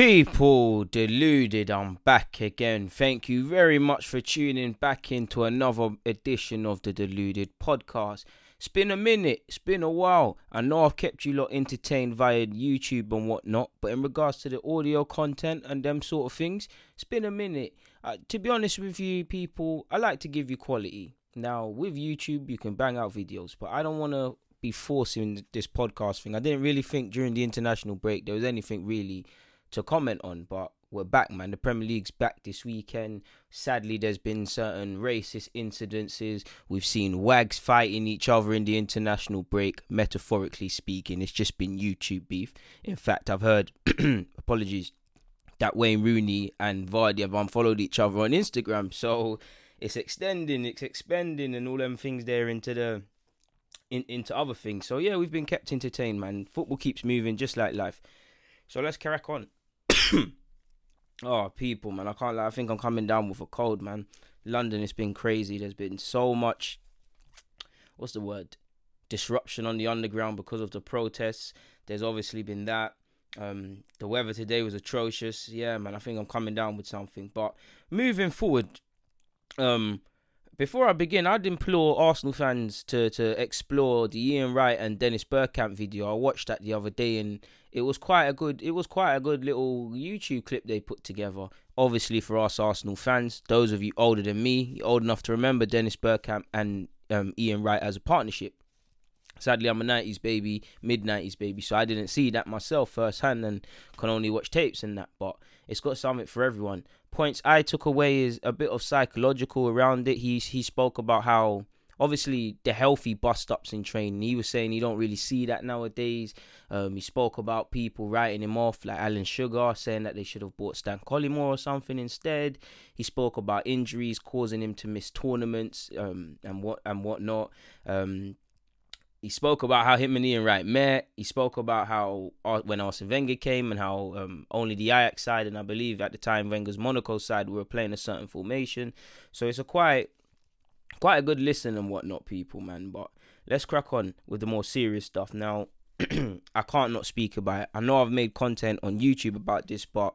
People deluded, I'm back again. Thank you very much for tuning back into another edition of the Deluded podcast. It's been a minute, it's been a while. I know I've kept you lot entertained via YouTube and whatnot, but in regards to the audio content and them sort of things, it's been a minute. Uh, to be honest with you, people, I like to give you quality. Now, with YouTube, you can bang out videos, but I don't want to be forcing this podcast thing. I didn't really think during the international break there was anything really to comment on, but we're back, man. The Premier League's back this weekend. Sadly, there's been certain racist incidences. We've seen wags fighting each other in the international break, metaphorically speaking. It's just been YouTube beef. In fact, I've heard, apologies, that Wayne Rooney and Vardy have unfollowed each other on Instagram. So it's extending, it's expanding, and all them things there into the in, into other things. So yeah, we've been kept entertained, man. Football keeps moving just like life. So let's crack on. oh, people, man, I can't lie. I think I'm coming down with a cold, man. London, it's been crazy. There's been so much. What's the word? Disruption on the underground because of the protests. There's obviously been that. Um, the weather today was atrocious. Yeah, man, I think I'm coming down with something. But moving forward, um, before I begin, I'd implore Arsenal fans to to explore the Ian Wright and Dennis Bergkamp video. I watched that the other day, and it was quite a good. It was quite a good little YouTube clip they put together. Obviously, for us Arsenal fans, those of you older than me, old enough to remember Dennis Bergkamp and um, Ian Wright as a partnership. Sadly, I'm a 90s baby, mid 90s baby, so I didn't see that myself firsthand and can only watch tapes and that. But it's got something for everyone. Points I took away is a bit of psychological around it. He he spoke about how obviously the healthy bust ups in training. He was saying you don't really see that nowadays. Um, he spoke about people writing him off, like Alan Sugar, saying that they should have bought Stan Collymore or something instead. He spoke about injuries causing him to miss tournaments um, and what and whatnot. Um, he spoke about how him and Ian Wright met. He spoke about how uh, when Arsene Wenger came and how um, only the Ajax side and I believe at the time Wenger's Monaco side were playing a certain formation. So it's a quite quite a good listen and whatnot, people, man. But let's crack on with the more serious stuff now. I can't not speak about it. I know I've made content on YouTube about this, but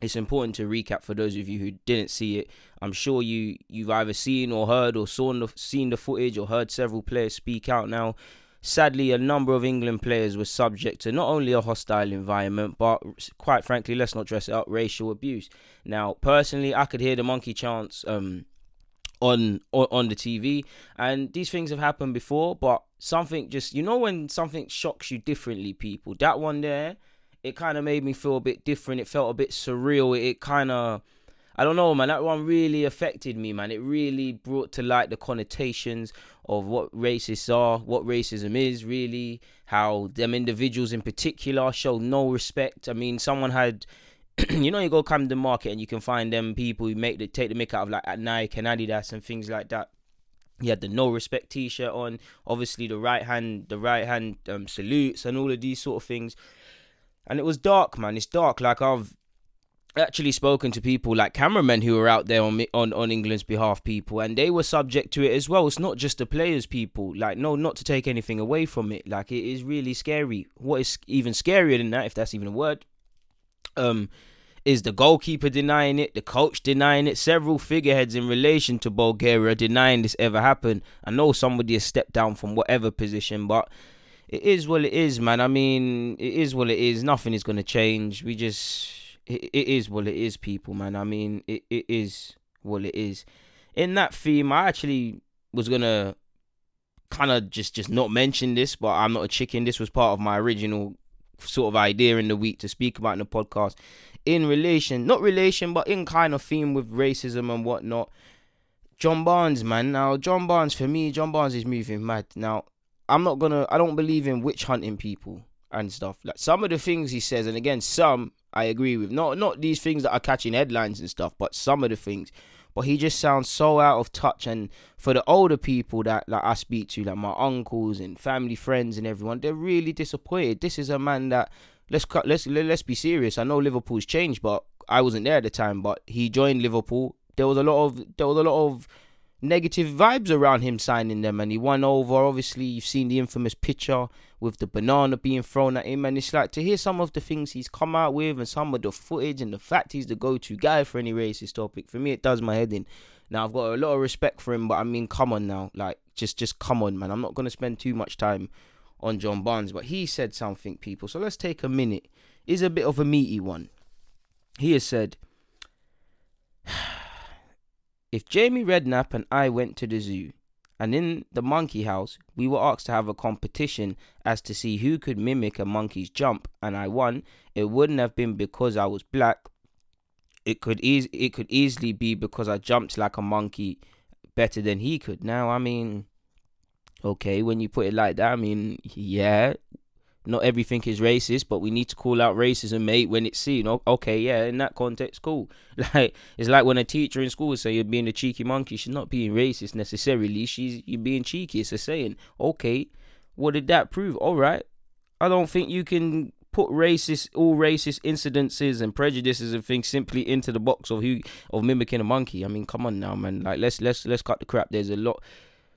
it's important to recap for those of you who didn't see it. I'm sure you you've either seen or heard or saw the, seen the footage or heard several players speak out now. Sadly, a number of England players were subject to not only a hostile environment, but quite frankly, let's not dress it up, racial abuse. Now, personally, I could hear the monkey chants um, on, on on the TV, and these things have happened before. But something just you know when something shocks you differently, people. That one there it kind of made me feel a bit different. It felt a bit surreal. It, kind of, I don't know, man. That one really affected me, man. It really brought to light the connotations of what racists are, what racism is, really, how them individuals in particular show no respect. I mean, someone had. you know, you go come to the market and you can find them people who make the take the make out of like at Nike and Adidas and things like that. He had the no respect T-shirt on, obviously the right hand, the right hand um, salutes and all of these sort of things and it was dark, man. It's dark. Like I've actually spoken to people like cameramen who were out there on on on England's behalf, people, and they were subject to it as well. It's not just the players, people. Like no, not to take anything away from it. Like it is really scary. What is even scarier than that, if that's even a word, um, is the goalkeeper denying it, the coach denying it, several figureheads in relation to Bulgaria denying this ever happened. I know somebody has stepped down from whatever position, but it is what it is, man. I mean, it is what it is. Nothing is gonna change. We just it, it is what it is, people, man. I mean, it, it is what it is. In that theme, I actually was gonna kind of just just not mention this, but I'm not a chicken. This was part of my original sort of idea in the week to speak about in the podcast in relation, not relation, but in kind of theme with racism and whatnot. John Barnes, man. Now, John Barnes, for me, John Barnes is moving mad. Now, I'm not gonna. I don't believe in witch hunting people and stuff. Like some of the things he says, and again, some I agree with. Not not these things that are catching headlines and stuff, but some of the things. But he just sounds so out of touch. And for the older people that like I speak to, like my uncles and family friends and everyone, they're really disappointed. This is a man that let's cut. Let's let's be serious. I know Liverpool's changed, but I wasn't there at the time. But he joined Liverpool. There was a lot of there was a lot of negative vibes around him signing them, and he won over. Obviously, you've seen the infamous picture with the banana being thrown at him, and it's like to hear some of the things he's come out with, and some of the footage, and the fact he's the go-to guy for any racist topic. For me, it does my head in. Now I've got a lot of respect for him, but I mean, come on now, like just just come on, man. I'm not gonna spend too much time on John Barnes, but he said something, people. So let's take a minute. Is a bit of a meaty one. He has said. If Jamie Redknapp and I went to the zoo, and in the monkey house, we were asked to have a competition as to see who could mimic a monkey's jump, and I won, it wouldn't have been because I was black. It could eas- it could easily be because I jumped like a monkey better than he could. Now, I mean, okay, when you put it like that, I mean, yeah, not everything is racist, but we need to call out racism, mate, when it's seen. Okay, yeah, in that context, cool. Like it's like when a teacher in school say you're being a cheeky monkey. She's not being racist necessarily. She's you're being cheeky. It's a saying. Okay, what did that prove? All right, I don't think you can put racist all racist incidences and prejudices and things simply into the box of who of mimicking a monkey. I mean, come on now, man. Like let's let's let's cut the crap. There's a lot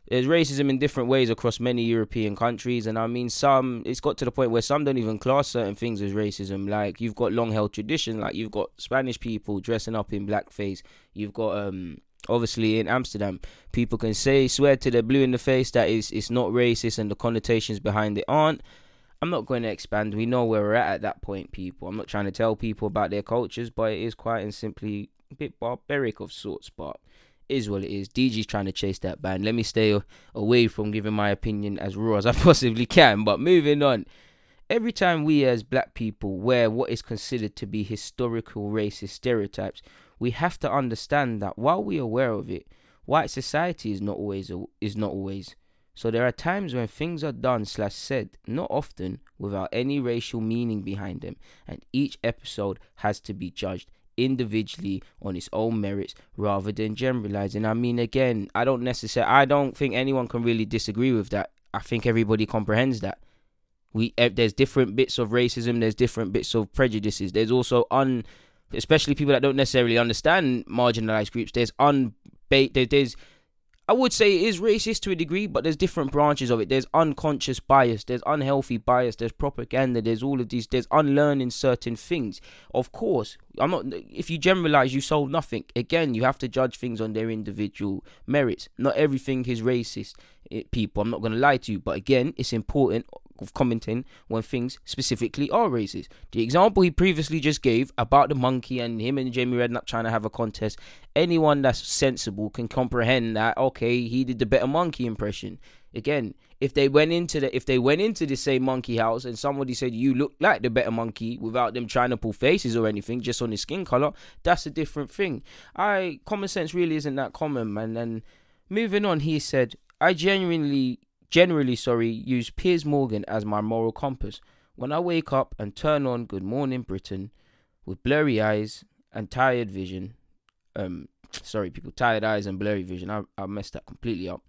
there's racism in different ways across many European countries, and I mean some. It's got to the point where some don't even class certain things as racism. Like you've got long held tradition, like you've got Spanish people dressing up in blackface. You've got um obviously in Amsterdam, people can say swear to the blue in the face that is it's not racist and the connotations behind it aren't. I'm not going to expand. We know where we're at at that point, people. I'm not trying to tell people about their cultures, but it is quite and simply a bit barbaric of sorts. But is what it is. DG's trying to chase that band. Let me stay away from giving my opinion as raw as I possibly can. But moving on. Every time we as black people wear what is considered to be historical racist stereotypes, we have to understand that while we are aware of it, white society is not always is not always. So there are times when things are done slash said, not often, without any racial meaning behind them, and each episode has to be judged individually on its own merits rather than generalizing. I mean, again, I don't necessarily, I don't think anyone can really disagree with that. I think everybody comprehends that. We eh, there's different bits of racism, there's different bits of prejudices. There's also un, especially people that don't necessarily understand marginalized groups. There's un, there's I would say it is racist to a degree, but there's different branches of it. There's unconscious bias, there's unhealthy bias, there's propaganda, there's all of these, there's unlearning certain things. Of course, I'm not. If you generalize, you solve nothing. Again, you have to judge things on their individual merits. Not everything is racist. It, eh, people, I'm not going to lie to you, but again, it's important of commenting when things specifically are racist. The example he previously just gave about the monkey and him and Jamie Redknapp trying to have a contest, anyone that's sensible can comprehend that okay, he did the better monkey impression. Again, if they went into the if they went into the same monkey house and somebody said you look like the better monkey without them trying to pull faces or anything, just on his skin color, that's a different thing. I common sense really isn't that common, man. And moving on, he said, I genuinely generally, sorry, use Piers Morgan as my moral compass. When I wake up and turn on Good Morning Britain with blurry eyes and tired vision, um, sorry, people, tired eyes and blurry vision, I, I messed that completely up.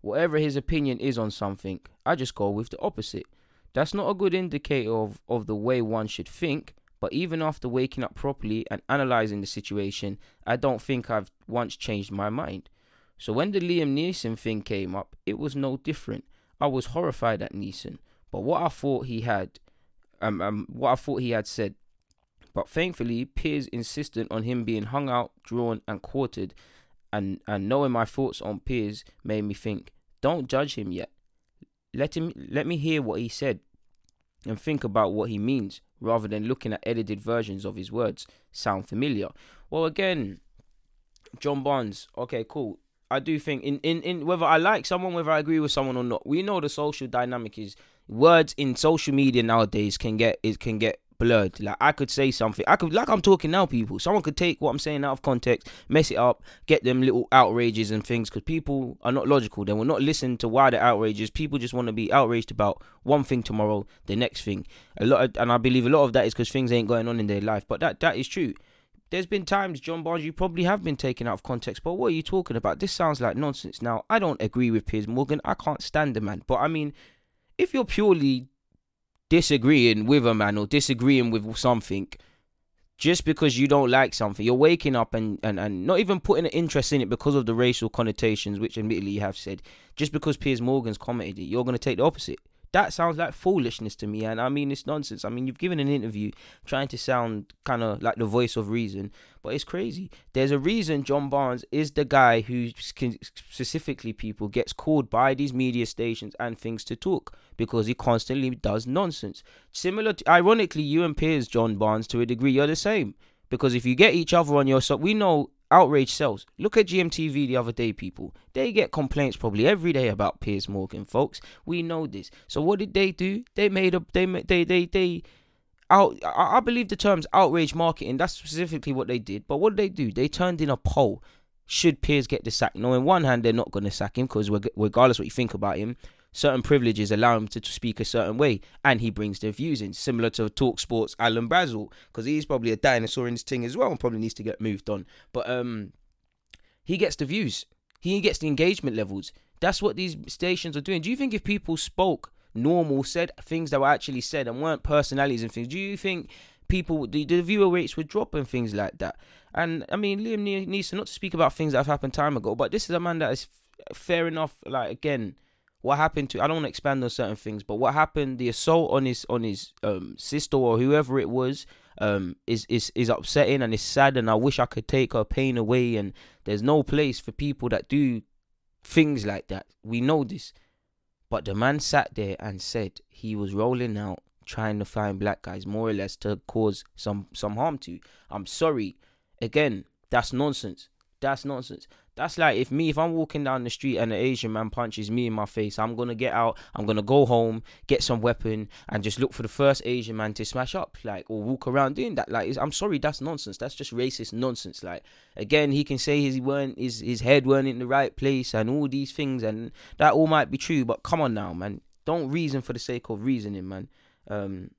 Whatever his opinion is on something, I just go with the opposite. That's not a good indicator of, of the way one should think, but even after waking up properly and analyzing the situation, I don't think I've once changed my mind. So when the Liam Neeson thing came up, it was no different. I was horrified at Neeson, but what I thought he had, um, um, what I thought he had said. But thankfully, Piers insisted on him being hung out, drawn, and quartered, and and knowing my thoughts on Piers made me think, don't judge him yet. Let him let me hear what he said, and think about what he means, rather than looking at edited versions of his words. Sound familiar? Well, again, John Barnes. Okay, cool. I do think in, in, in whether I like someone, whether I agree with someone or not, we know the social dynamic is words in social media nowadays can get it can get blurred. Like I could say something, I could like I'm talking now, people. Someone could take what I'm saying out of context, mess it up, get them little outrages and things. Because people are not logical. They will not listen to the outrages. People just want to be outraged about one thing tomorrow, the next thing. A lot, of, and I believe a lot of that is because things ain't going on in their life. But that that is true. There's been times, John Barnes, you probably have been taken out of context, but what are you talking about? This sounds like nonsense. Now, I don't agree with Piers Morgan. I can't stand the man. But I mean, if you're purely disagreeing with a man or disagreeing with something, just because you don't like something, you're waking up and, and, and not even putting an interest in it because of the racial connotations, which admittedly you have said. Just because Piers Morgan's commented it, you're going to take the opposite. That sounds like foolishness to me, and I mean it's nonsense. I mean you've given an interview trying to sound kind of like the voice of reason, but it's crazy. There's a reason John Barnes is the guy who specifically people gets called by these media stations and things to talk because he constantly does nonsense. Similar, to, ironically, you and Piers John Barnes to a degree you're the same because if you get each other on your side, we know outrage sells. Look at GMTV the other day, people. They get complaints probably every day about Piers Morgan, folks. We know this. So what did they do? They made up. They they they they. Out, I believe the terms outrage marketing. That's specifically what they did. But what did they do? They turned in a poll. Should Piers get the sack? No, in one hand, they're not going to sack him because regardless what you think about him, certain privileges allow him to, to speak a certain way, and he brings their views in, similar to Talk Sports Alan Brazil, because he's probably a dinosaur in this thing as well, and probably needs to get moved on. But um, he gets the views, he gets the engagement levels. That's what these stations are doing. Do you think if people spoke normal, said things that were actually said and weren't personalities and things, do you think people the, the viewer rates would drop and things like that? And I mean, Liam Neeson, not to speak about things that have happened time ago, but this is a man that is fair enough. Like again, what happened to I don't want to expand on certain things, but what happened, the assault on his on his um, sister or whoever it was, um, is is is upsetting and it's sad, and I wish I could take her pain away. And there's no place for people that do things like that. We know this, but the man sat there and said he was rolling out trying to find black guys more or less to cause some some harm to. I'm sorry, again, that's nonsense. That's nonsense. That's like if me, if I'm walking down the street and an Asian man punches me in my face, I'm gonna get out, I'm gonna go home, get some weapon, and just look for the first Asian man to smash up, like, or walk around doing that. Like, I'm sorry, that's nonsense. That's just racist nonsense. Like, again, he can say his weren't his his head weren't in the right place and all these things, and that all might be true. But come on now, man, don't reason for the sake of reasoning, man. Um,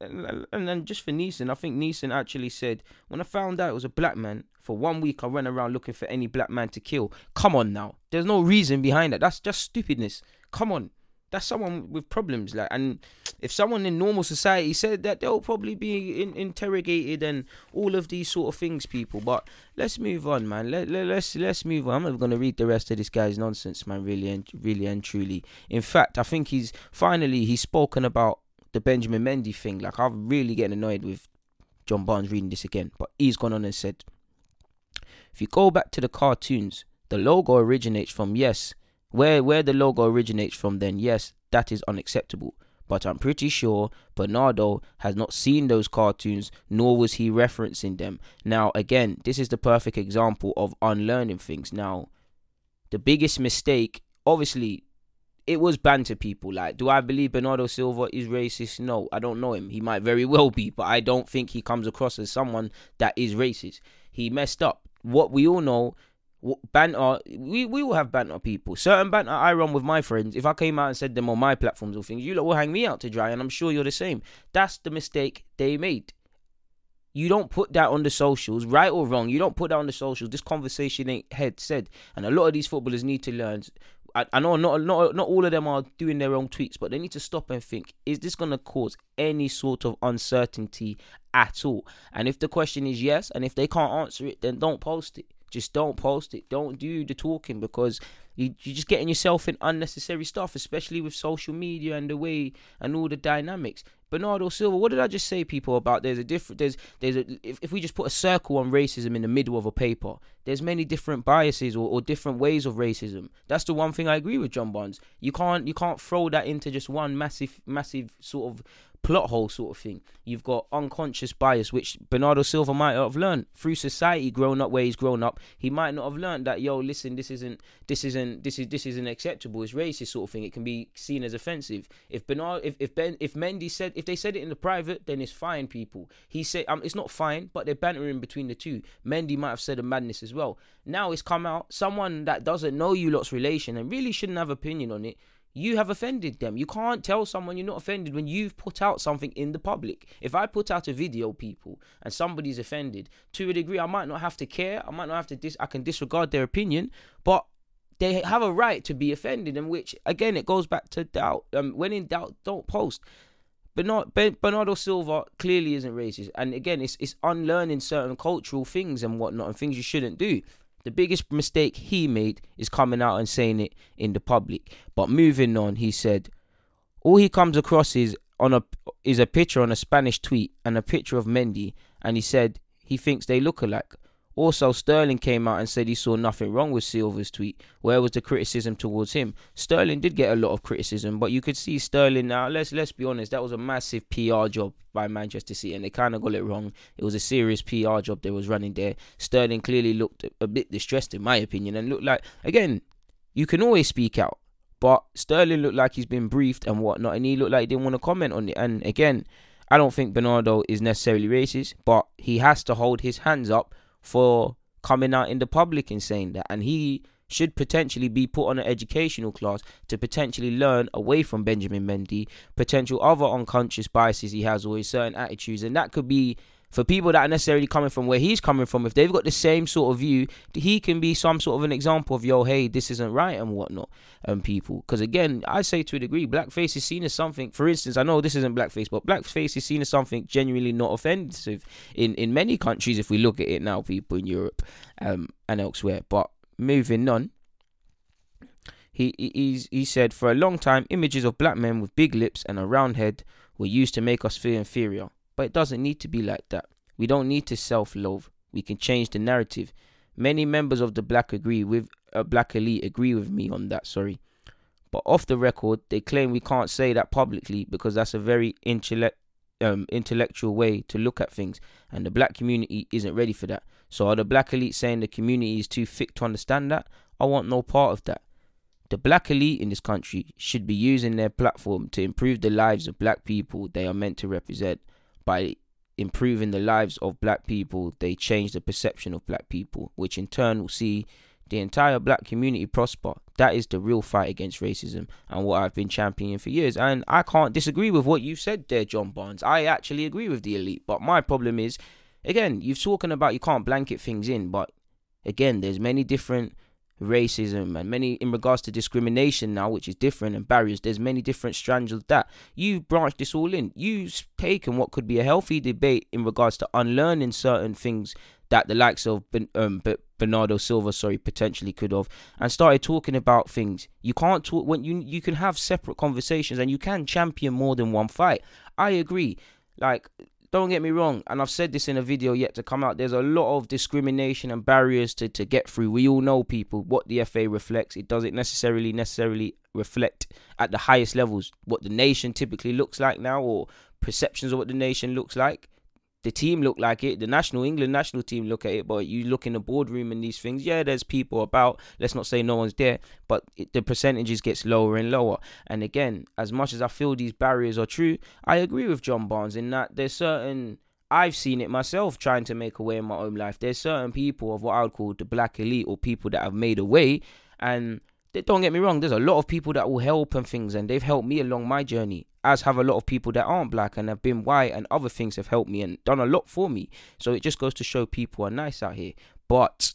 and then just for Neeson, I think Neeson actually said, when I found out it was a black man, for one week I ran around looking for any black man to kill. Come on now. There's no reason behind that. That's just stupidness. Come on. That's someone with problems. Like, and if someone in normal society said that, they'll probably be in, interrogated and all of these sort of things, people. But let's move on, man. Let, let, let's let's move on. I'm not gonna read the rest of this guy's nonsense, man. Really and really and truly. In fact, I think he's finally he's spoken about the Benjamin Mendy thing. Like I'm really getting annoyed with John Barnes reading this again, but he's gone on and said, if you go back to the cartoons, the logo originates from yes, where where the logo originates from, then yes, that is unacceptable. But I'm pretty sure Bernardo has not seen those cartoons, nor was he referencing them. Now, again, this is the perfect example of unlearning things. Now, the biggest mistake, obviously, it was banter people. Like, do I believe Bernardo Silva is racist? No, I don't know him. He might very well be, but I don't think he comes across as someone that is racist. He messed up. What we all know, banter, we, we will have banter people. Certain banter I run with my friends. If I came out and said them on my platforms or things, you lot will hang me out to dry, and I'm sure you're the same. That's the mistake they made. You don't put that on the socials, right or wrong. You don't put that on the socials. This conversation ain't head said, and a lot of these footballers need to learn I, I know not not not all of them are doing their own tweets, but they need to stop and think: Is this going to cause any sort of uncertainty at all? And if the question is yes, and if they can't answer it, then don't post it. Just don't post it. Don't do the talking because you, you're just getting yourself in unnecessary stuff, especially with social media and the way and all the dynamics. Bernardo Silva, what did I just say, people, about there's a different, there's, there's a, if, if we just put a circle on racism in the middle of a paper, there's many different biases or, or different ways of racism. That's the one thing I agree with John Barnes. You can't, you can't throw that into just one massive, massive sort of plot hole sort of thing. You've got unconscious bias, which Bernardo Silva might have learned through society, grown up where he's grown up. He might not have learned that, yo, listen, this isn't, this isn't, this is, this isn't acceptable. It's racist sort of thing. It can be seen as offensive. If Bernard, if if Ben, if Mendy said, if they said it in the private, then it's fine, people. He said, um, it's not fine, but they're bantering between the two. Mendy might have said a madness as well. Now it's come out, someone that doesn't know you lot's relation and really shouldn't have opinion on it you have offended them. You can't tell someone you're not offended when you've put out something in the public. If I put out a video, people, and somebody's offended, to a degree, I might not have to care. I might not have to dis. I can disregard their opinion, but they have a right to be offended. And which, again, it goes back to doubt. Um, when in doubt, don't post. Bernardo, Bernardo Silva clearly isn't racist, and again, it's it's unlearning certain cultural things and whatnot and things you shouldn't do. The biggest mistake he made is coming out and saying it in the public. But moving on, he said, all he comes across is on a is a picture on a Spanish tweet and a picture of Mendy, and he said he thinks they look alike. Also, Sterling came out and said he saw nothing wrong with Silva's tweet. Where was the criticism towards him? Sterling did get a lot of criticism, but you could see Sterling now. Let's let's be honest, that was a massive PR job by Manchester City, and they kind of got it wrong. It was a serious PR job they was running there. Sterling clearly looked a bit distressed, in my opinion, and looked like again, you can always speak out, but Sterling looked like he's been briefed and whatnot, and he looked like he didn't want to comment on it. And again, I don't think Bernardo is necessarily racist, but he has to hold his hands up for coming out in the public and saying that. And he should potentially be put on an educational class to potentially learn away from Benjamin Mendy, potential other unconscious biases he has or his certain attitudes. And that could be for people that are necessarily coming from where he's coming from, if they've got the same sort of view, he can be some sort of an example of yo, hey, this isn't right and whatnot. And um, people, because again, I say to a degree, blackface is seen as something. For instance, I know this isn't blackface, but blackface is seen as something genuinely not offensive in in many countries. If we look at it now, people in Europe um, and elsewhere. But moving on. He, he, he said, for a long time, images of black men with big lips and a round head were used to make us feel inferior. But it doesn't need to be like that. We don't need to self loathe. We can change the narrative. Many members of the black agree with uh, black elite agree with me on that, sorry. But off the record, they claim we can't say that publicly because that's a very intellect, um, intellectual way to look at things, and the black community isn't ready for that. So are the black elite saying the community is too thick to understand that? I want no part of that. The black elite in this country should be using their platform to improve the lives of black people they are meant to represent by improving the lives of black people, they change the perception of black people, which in turn will see the entire black community prosper. That is the real fight against racism and what I've been championing for years. And I can't disagree with what you said there, John Barnes. I actually agree with the elite. But my problem is, again, you've talking about you can't blanket things in, but again, there's many different racism and many in regards to discrimination now which is different and barriers there's many different strands of that you've branched this all in you've taken what could be a healthy debate in regards to unlearning certain things that the likes of um, Bernardo Silva, sorry, potentially could have, and started talking about things. You can't talk when you you can have separate conversations and you can champion more than one fight. I agree. Like don't get me wrong, and I've said this in a video yet to come out. There's a lot of discrimination and barriers to, to get through. We all know people what the FA reflects. It doesn't necessarily necessarily reflect at the highest levels what the nation typically looks like now, or perceptions of what the nation looks like the team look like it. The national England national team look at it, but you look in the boardroom and these things. Yeah, there's people about. Let's not say no one's there, but it, the percentages gets lower and lower. And again, as much as I feel these barriers are true, I agree with John Barnes in that there's certain. I've seen it myself trying to make a way in my own life. There's certain people of what I would call the black elite or people that have made a way, and don't get me wrong, there's a lot of people that will help and things, and they've helped me along my journey, as have a lot of people that aren't black and have been white, and other things have helped me and done a lot for me. So it just goes to show people are nice out here. But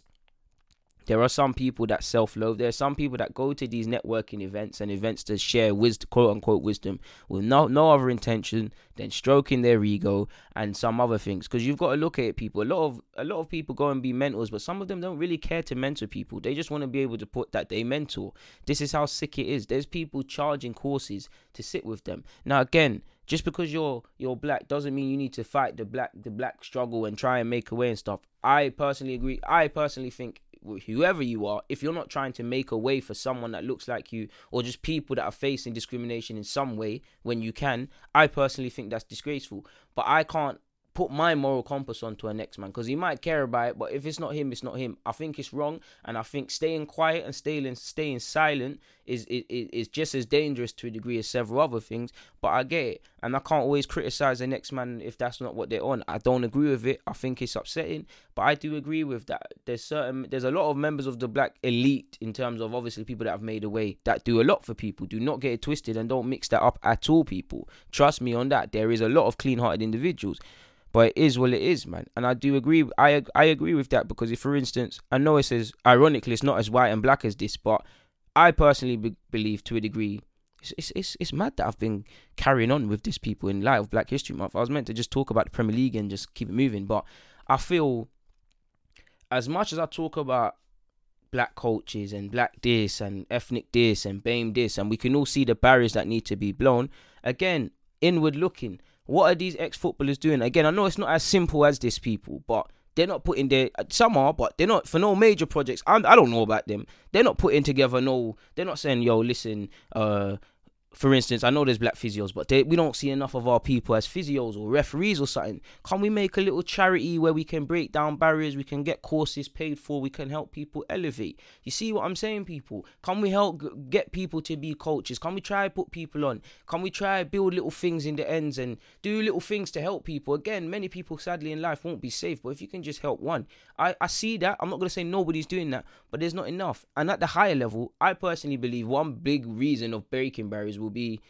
there are some people that self-loathe. There are some people that go to these networking events and events to share wisdom, quote unquote wisdom, with no no other intention than stroking their ego and some other things. Because you've got to look at it, people. A lot of a lot of people go and be mentors, but some of them don't really care to mentor people. They just want to be able to put that they mentor. This is how sick it is. There's people charging courses to sit with them. Now again, just because you're you're black doesn't mean you need to fight the black the black struggle and try and make a way and stuff. I personally agree. I personally think whoever you are, if you're not trying to make a way for someone that looks like you or just people that are facing discrimination in some way when you can, I personally think that's disgraceful. But I can't put my moral compass onto a next man because he might care about it, but if it's not him, it's not him. I think it's wrong, and I think staying quiet and staying staying silent is is, is just as dangerous to a degree as several other things. But I get it, and I can't always criticize the next man if that's not what they're on. I don't agree with it. I think it's upsetting, but I do agree with that. There's certain there's a lot of members of the black elite in terms of obviously people that have made a way that do a lot for people. Do not get it twisted and don't mix that up at all, people. Trust me on that. There is a lot of clean-hearted individuals. But it is what it is, man. And I do agree. I I agree with that because if, for instance, I know it says ironically it's not as white and black as this, but I personally be- believe to a degree It's, it's it's it's mad that I've been carrying on with these people in light of Black History Month. I was meant to just talk about the Premier League and just keep it moving, but I feel as much as I talk about black coaches and black this and ethnic this and BAME this, and we can all see the barriers that need to be blown. Again, inward looking. What are these ex footballers doing? Again, I know it's not as simple as this, people, but they're not putting their some are, but they're not for no major projects. I'm, I do not know about them. They're not putting together no. They're not saying, "Yo, listen, uh, for instance, I know there's black physios, but they, we don't see enough of our people as physios or referees or something. Can we make a little charity where we can break down barriers, we can get courses paid for, we can help people elevate? You see what I'm saying, people? Can we help get people to be coaches? Can we try put people on? Can we try build little things in the ends and do little things to help people? Again, many people sadly in life won't be safe, but if you can just help one, I, I see that. I'm not going to say nobody's doing that, but there's not enough. And at the higher level, I personally believe one big reason of breaking barriers will be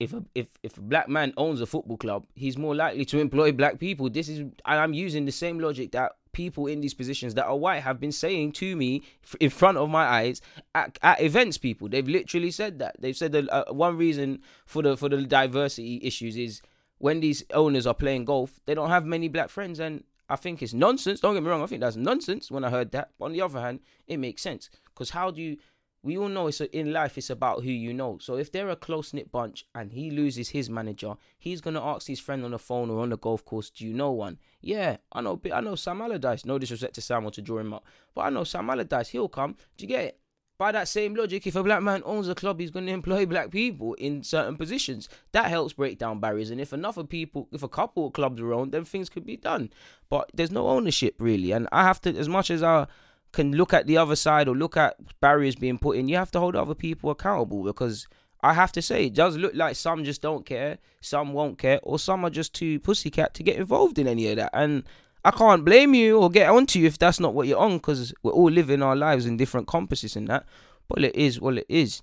if a if if a black man owns a football club, he's more likely to employ black people. This is I'm using the same logic that people in these positions that are white have been saying to me in front of my eyes at, at events. People they've literally said that they've said that uh, one reason for the for the diversity issues is when these owners are playing golf, they don't have many black friends, and I think it's nonsense. Don't get me wrong, I think that's nonsense when I heard that. But on the other hand, it makes sense because how do you we all know it's a, in life it's about who you know. So if they're a close knit bunch and he loses his manager, he's gonna ask his friend on the phone or on the golf course, "Do you know one?" Yeah, I know. I know Sam Allardyce. No disrespect to Sam or to draw him up, but I know Sam Allardyce. He'll come. Do you get it? By that same logic, if a black man owns a club, he's going to employ black people in certain positions. That helps break down barriers. And if enough of people, if a couple of clubs are owned, then things could be done. But there's no ownership really, and I have to, as much as I can look at the other side or look at barriers being put in, you have to hold other people accountable because I have to say it does look like some just don't care, some won't care, or some are just too pussycat to get involved in any of that. And I can't blame you or get onto you if that's not what you're on because we're all living our lives in different compasses and that. But it is what it is.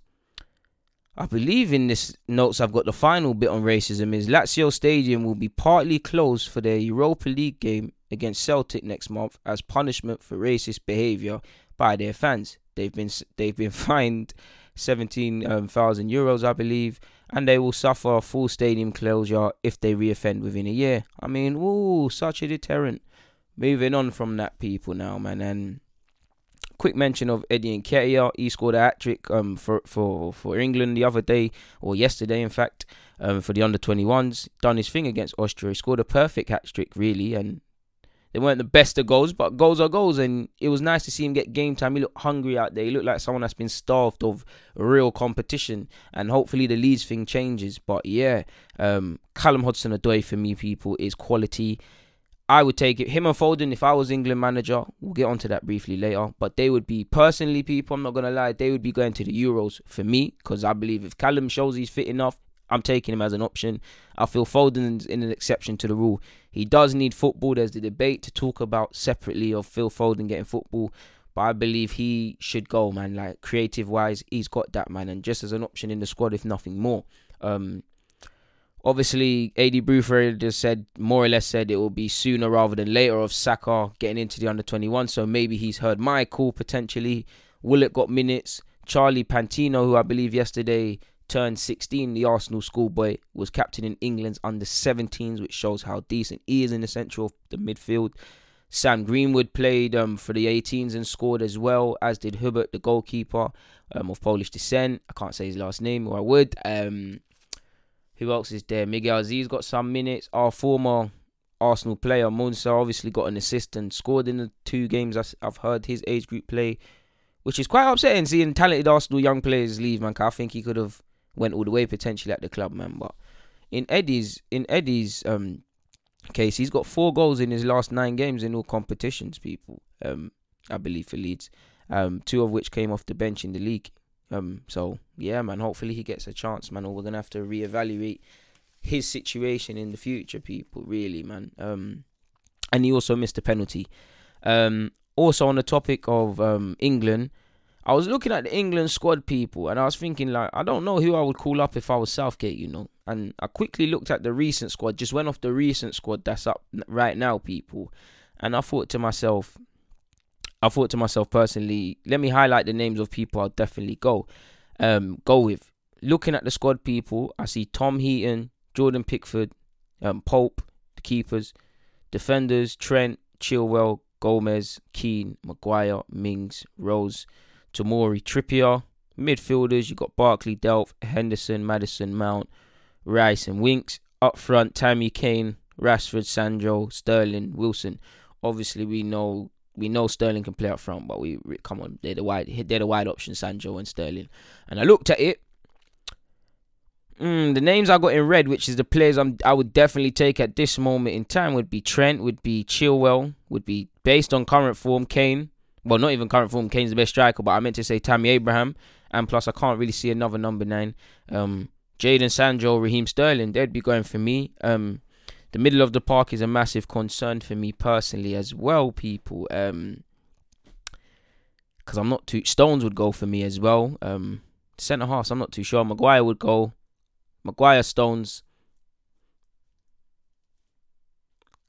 I believe in this notes I've got the final bit on racism is Lazio Stadium will be partly closed for their Europa League game against Celtic next month as punishment for racist behaviour by their fans. They've been they've been fined 17,000 um, euros, I believe, and they will suffer full stadium closure if they reoffend within a year. I mean, ooh, such a deterrent. Moving on from that, people now, man, and quick mention of Eddie Nketiah. He scored a hat trick um, for, for, for England the other day, or yesterday, in fact, um, for the under 21s. Done his thing against Austria. He scored a perfect hat trick, really, and they weren't the best of goals, but goals are goals, and it was nice to see him get game time. He looked hungry out there. He looked like someone that's been starved of real competition, and hopefully the Leeds thing changes. But yeah, um, Callum Hudson-Odoi for me, people, is quality. I would take it. Him and Foden, if I was England manager, we'll get onto that briefly later. But they would be personally, people. I'm not gonna lie, they would be going to the Euros for me because I believe if Callum shows he's fit enough, I'm taking him as an option. I feel Foden's in an exception to the rule. He does need football. There's the debate to talk about separately of Phil Foden getting football. But I believe he should go, man. Like creative wise, he's got that man, and just as an option in the squad, if nothing more. Um, obviously, Aidy Boothroyd just said more or less said it will be sooner rather than later of Saka getting into the under 21. So maybe he's heard my call potentially. Willock got minutes. Charlie Patino, who I believe yesterday turned 16, the Arsenal schoolboy, was captain in England's under 17s, which shows how decent he is in the central of the midfield. Sam Greenwood played um, for the 18s and scored as well, as did Hubert, the goalkeeper um, of Polish descent. I can't say his last name, or I would. Um, who else is there? Miguel Azeez got some minutes. Our former Arsenal player, Musah, obviously got an assist and scored in the two games I've heard his age group play, which is quite upsetting seeing talented Arsenal young players leave, man. I think he could have went all the way potentially at the club, man. But in Eddie's in Eddie's um case, he's got four goals in his last nine games in all competitions. People, um, I believe for Leeds, um, two of which came off the bench in the league. Um, so yeah, man. Hopefully he gets a chance, man. Or we're gonna have to reevaluate his situation in the future, people. Really, man. Um, and he also missed a penalty. Um, also on the topic of um England, I was looking at the England squad people and I was thinking like I don't know who I would call up if I was Southgate, you know. And I quickly looked at the recent squad, just went off the recent squad that's up right now, people. And I thought to myself, I thought to myself personally, let me highlight the names of people I'll definitely go, um, go with. looking at the squad people, I see Tom Heaton, Jordan Pickford, um, Pope, the keepers, defenders, Trent, Chilwell, Gomez, Keane, Maguire, Mings, Rose, Tomori, Trippier. Midfielders, you've got Barkley, Delph, Henderson, Maddison, Mount, Rice, and Winks. Up front, Tammy Kane, Rashford, Sancho, Sterling, Wilson. Obviously, we know we know Sterling can play up front, but we come on, they're the wide they're the wide option, Sancho and Sterling. And I looked at it. Mm, the names I got in red, which is the players I'm, I would definitely take at this moment in time, would be Trent, would be Chilwell, would be based on current form, Kane. Well, not even current form, Kane's the best striker, but I meant to say Tammy Abraham. And plus, I can't really see another number nine. Um, Jadon Sancho, Raheem Sterling, they'd be going for me. Um, the middle of the park is a massive concern for me personally as well, people. Um, because I'm not too. Stones would go for me as well. Um, centre half, I'm not too sure. Maguire would go. Maguire, Stones.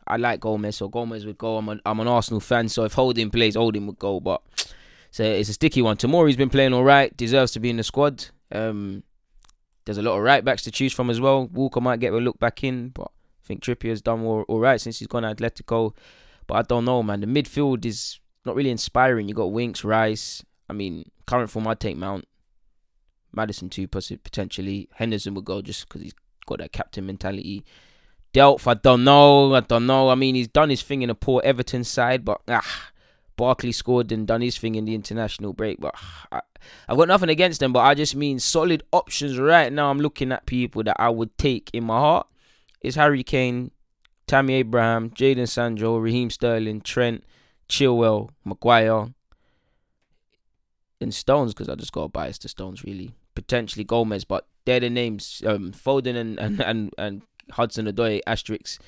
I like Gomez, so Gomez would go. I'm an I'm an Arsenal fan, so if Holding plays, Holding would go. But so it's a sticky one. Tomori's been playing all right, deserves to be in the squad. Um, there's a lot of right backs to choose from as well. Walker might get a look back in, but I think Trippier's done all, all right since he's gone to Atletico. But I don't know, man. The midfield is not really inspiring. You got Winks, Rice. I mean, current form, I'd take Mount. Maddison too, potentially. Henderson would go just because he's got that captain mentality. Delph, I don't know. I don't know. I mean, he's done his thing in a poor Everton side, but ah, Barkley scored and done his thing in the international break. But ah, I, I've got nothing against them, but I just mean solid options right now. I'm looking at people that I would take in my heart. It's Harry Kane, Tammy Abraham, Jadon Sancho, Raheem Sterling, Trent, Chilwell, Maguire, and Stones because I just got a bias to Stones really. Potentially Gomez, but they're the names. Um, Foden and and and, and Hudson Odoi asterisks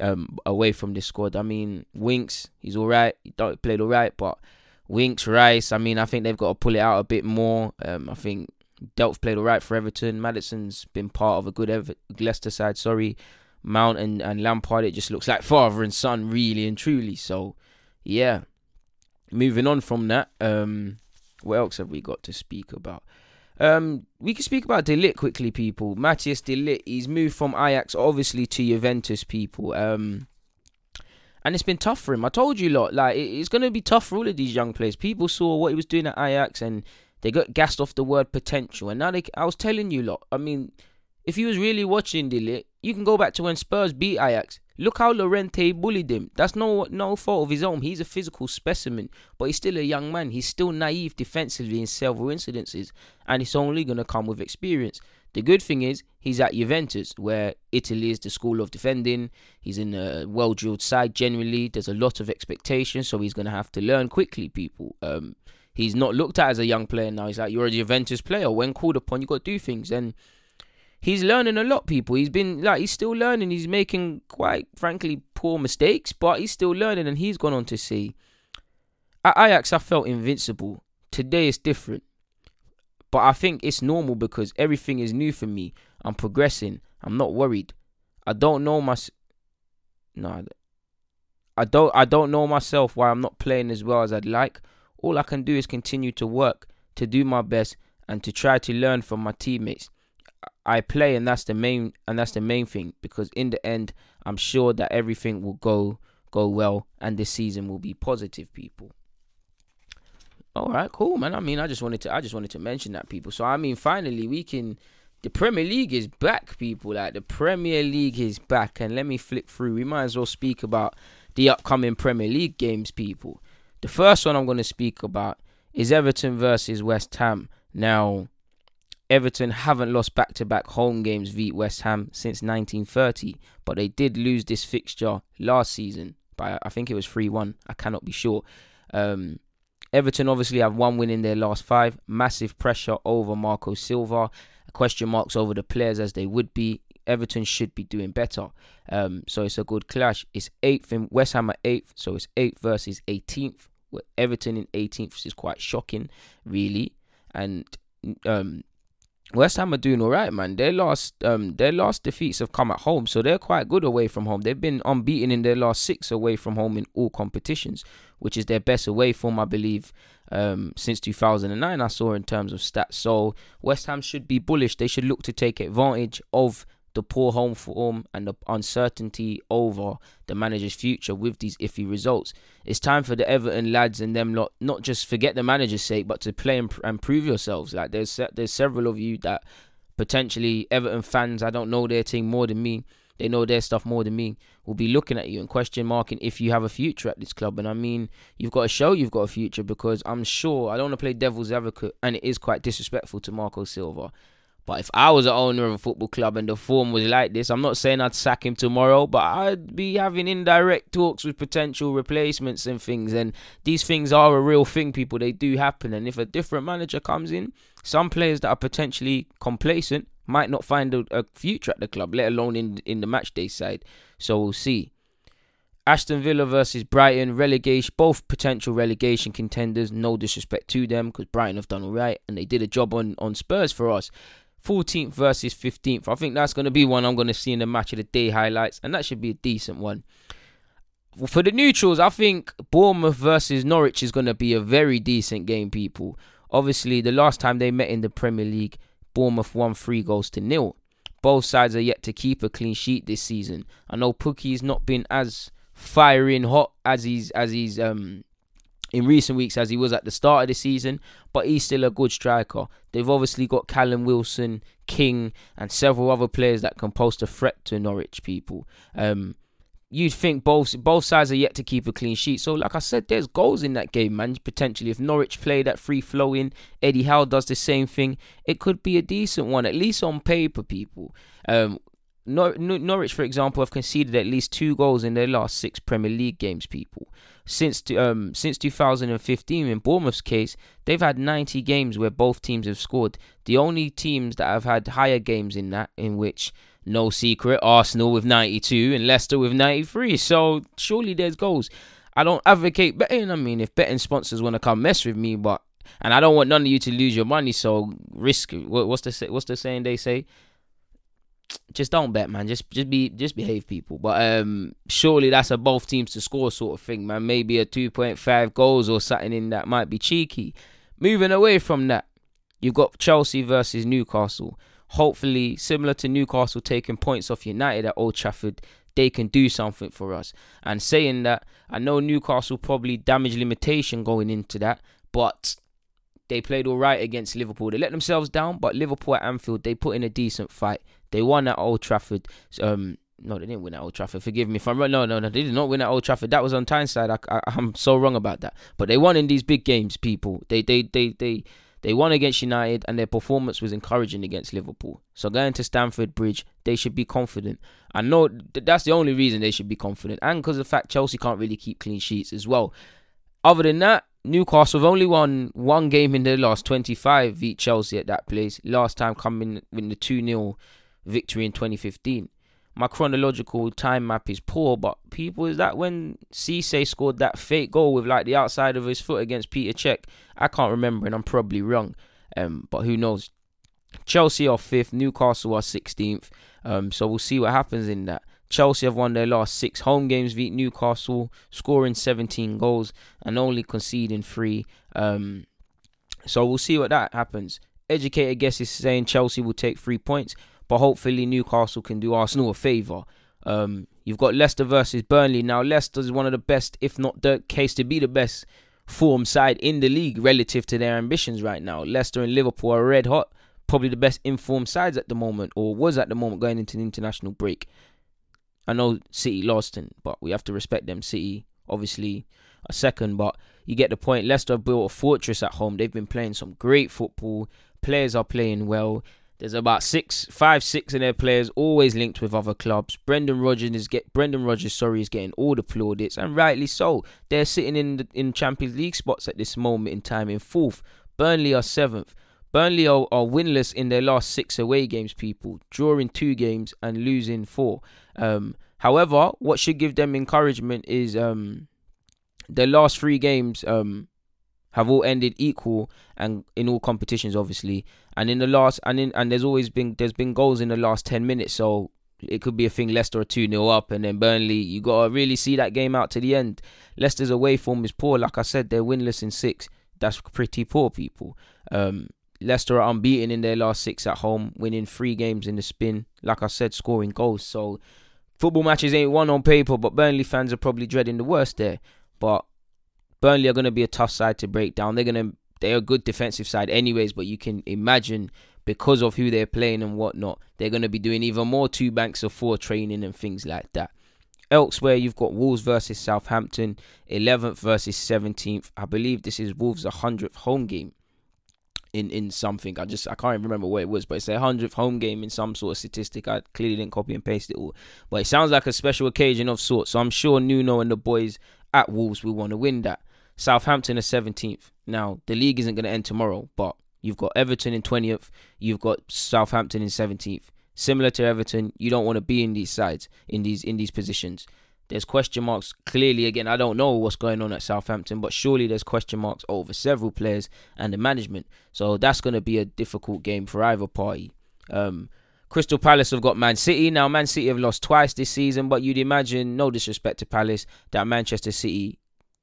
um, away from this squad. I mean, Winks, he's all right. He don't played all right, but Winks, Rice. I mean, I think they've got to pull it out a bit more. Um, I think Delph played all right for Everton. Maddison's been part of a good Ever- Leicester side. Sorry, Mount and, and Lampard. It just looks like father and son, really and truly. So, yeah. Moving on from that, um, what else have we got to speak about? Um, we can speak about de Ligt quickly, people. Matthijs de Ligt, he's moved from Ajax obviously to Juventus, people. Um, and it's been tough for him. I told you a lot. Like it's going to be tough for all of these young players. People saw what he was doing at Ajax, and they got gassed off the word potential. And now they, I was telling you a lot. I mean, if you was really watching de Ligt, you can go back to when Spurs beat Ajax. Look how Llorente bullied him. That's no no fault of his own. He's a physical specimen, but he's still a young man. He's still naive defensively in several incidences, and it's only gonna come with experience. The good thing is he's at Juventus, where Italy is the school of defending. He's in a well drilled side generally. There's a lot of expectation, so he's gonna have to learn quickly. People, um, he's not looked at as a young player now. He's like you're a Juventus player. When called upon, you got to do things and he's learning a lot, people. He's been like he's still learning. He's making quite frankly poor mistakes, but he's still learning, and he's gone on to see. At Ajax, I felt invincible. Today it's different, but I think it's normal because everything is new for me. I'm progressing. I'm not worried. I don't know my. No, I don't. I don't know myself why I'm not playing as well as I'd like. All I can do is continue to work, to do my best, and to try to learn from my teammates. I play, and that's the main and that's the main thing because in the end, I'm sure that everything will go go well, and this season will be positive. People. All right, cool, man. I mean, I just wanted to I just wanted to mention that, people. So I mean, finally, we can. The Premier League is back, people. Like the Premier League is back, and let me flick through. We might as well speak about the upcoming Premier League games, people. The first one I'm going to speak about is Everton versus West Ham. Now, Everton haven't lost back to back home games v West Ham since 1930, but they did lose this fixture last season by, I think it was 3 1. I cannot be sure. Um, Everton obviously have one win in their last five. Massive pressure over Marco Silva. Question marks over the players as they would be. Everton should be doing better. Um, so it's a good clash. It's eighth in West Ham at eighth, so it's eighth versus 18th. With Everton in 18th is quite shocking, really. And um, West Ham are doing all right, man. Their last um their last defeats have come at home, so they're quite good away from home. They've been unbeaten in their last six away from home in all competitions, which is their best away form, I believe, um since 2009. I saw in terms of stats. So West Ham should be bullish. They should look to take advantage of the poor home form and the uncertainty over the manager's future with these iffy results. It's time for the Everton lads and them lot not just forget the manager's sake, but to play and, and prove yourselves. Like there's there's several of you that potentially Everton fans. I don't know their team more than me. They know their stuff more than me. Will be looking at you and question marking if you have a future at this club. And I mean, you've got to show you've got a future because I'm sure I don't want to play devil's advocate, and it is quite disrespectful to Marco Silva but if I was the owner of a football club and the form was like this, I'm not saying I'd sack him tomorrow, but I'd be having indirect talks with potential replacements and things. And these things are a real thing, people. They do happen. And if a different manager comes in, some players that are potentially complacent might not find a, a future at the club, let alone in in the match day side. So we'll see. Aston Villa versus Brighton, relegation, both potential relegation contenders. No disrespect to them because Brighton have done all right and they did a job on, on Spurs for us. 14th versus 15th. I think that's going to be one I'm going to see in the match of the day highlights, and that should be a decent one. For the neutrals, I think Bournemouth versus Norwich is going to be a very decent game, people. Obviously, the last time they met in the Premier League, Bournemouth won three goals to nil. Both sides are yet to keep a clean sheet this season. I know Pukki's not been as firing hot as he's as he's um in recent weeks as he was at the start of the season, but he's still a good striker. They've obviously got Callum Wilson, King, and several other players that can pose a threat to Norwich people. Um, you'd think both both sides are yet to keep a clean sheet. So, like I said, there's goals in that game, man. Potentially, if Norwich play that free flowing, Eddie Howe does the same thing. It could be a decent one, at least on paper, people. Um, Nor- Norwich, for example, have conceded at least two goals in their last six Premier League games, people since um since 2015 in Bournemouth's case they've had 90 games where both teams have scored. The only teams that have had higher games in that in which no secret Arsenal with 92 and Leicester with 93 so surely there's goals. I don't advocate betting. I mean if betting sponsors want to come mess with me but and I don't want none of you to lose your money so risk what's the what's the saying they say just don't bet, man. Just just be just behave, people. But um, surely that's a both teams to score sort of thing, man. Maybe a two point five goals or something in that might be cheeky. Moving away from that, you've got Chelsea versus Newcastle. Hopefully, similar to Newcastle taking points off United at Old Trafford, they can do something for us. And saying that, I know Newcastle probably damage limitation going into that, but they played all right against Liverpool. They let themselves down, but Liverpool at Anfield, they put in a decent fight. They won at Old Trafford. Um, no, they didn't win at Old Trafford. Forgive me if I'm wrong. No, no, no, they did not win at Old Trafford. That was on Tyneside. I, I'm so wrong about that. But they won in these big games, people. They, they, they, they, they won against United, and their performance was encouraging against Liverpool. So going to Stamford Bridge, they should be confident. I know that's the only reason they should be confident, and because of the fact Chelsea can't really keep clean sheets as well. Other than that, Newcastle have only won one game in their last 25 beat Chelsea at that place. Last time coming with the 2 0 victory in 2015. My chronological time map is poor, but people, is that when Cisse scored that fake goal with like the outside of his foot against Peter Cech? I can't remember, and I'm probably wrong. Um, but who knows? Chelsea are fifth, Newcastle are 16th. Um, so we'll see what happens in that. Chelsea have won their last six home games, beat Newcastle, scoring 17 goals and only conceding three. Um, so we'll see what that happens. Educated guess is saying Chelsea will take three points but hopefully Newcastle can do Arsenal a favour. Um, you've got Leicester versus Burnley. Now, Leicester is one of the best, if not the case to be the best form side in the league relative to their ambitions right now. Leicester and Liverpool are red hot, probably the best informed sides at the moment, or was at the moment going into the international break. I know City lost, in, but we have to respect them. City, obviously, a second, but you get the point. Leicester built a fortress at home. They've been playing some great football. Players are playing well. There's about six, five, six of their players always linked with other clubs. Brendan Rodgers is get Brendan Rodgers, sorry, is getting all the plaudits, and rightly so. They're sitting in the, in Champions League spots at this moment in time in fourth. Burnley are seventh. Burnley are, are winless in their last six away games, people, drawing two games and losing four. Um, however, what should give them encouragement is um, their last three games um, have all ended equal and in all competitions, obviously. And in the last, and in and there's always been there's been goals in the last ten minutes, so it could be a thing. Leicester are two 0 up, and then Burnley. You gotta really see that game out to the end. Leicester's away form is poor. Like I said, they're winless in six. That's pretty poor, people. Um, Leicester are unbeaten in their last six at home, winning three games in the spin. Like I said, scoring goals. So football matches ain't won on paper, but Burnley fans are probably dreading the worst there. But Burnley are going to be a tough side to break down. They're going to they're a good defensive side anyways, but you can imagine because of who they're playing and whatnot, they're going to be doing even more two banks of four training and things like that. Elsewhere, you've got Wolves versus Southampton, 11th versus 17th. I believe this is Wolves' 100th home game in in something. I just I can't even remember what it was, but it's a hundredth home game in some sort of statistic. I clearly didn't copy and paste it all, but it sounds like a special occasion of sorts. So I'm sure Nuno and the boys at Wolves will want to win that. Southampton are 17th. Now the league isn't going to end tomorrow, but you've got Everton in 20th. You've got Southampton in 17th. Similar to Everton, you don't want to be in these sides in these in these positions. There's question marks. Clearly, again, I don't know what's going on at Southampton, but surely there's question marks over several players and the management. So that's going to be a difficult game for either party. Um, Crystal Palace have got Man City. Now, Man City have lost twice this season, but you'd imagine, no disrespect to Palace, that Manchester City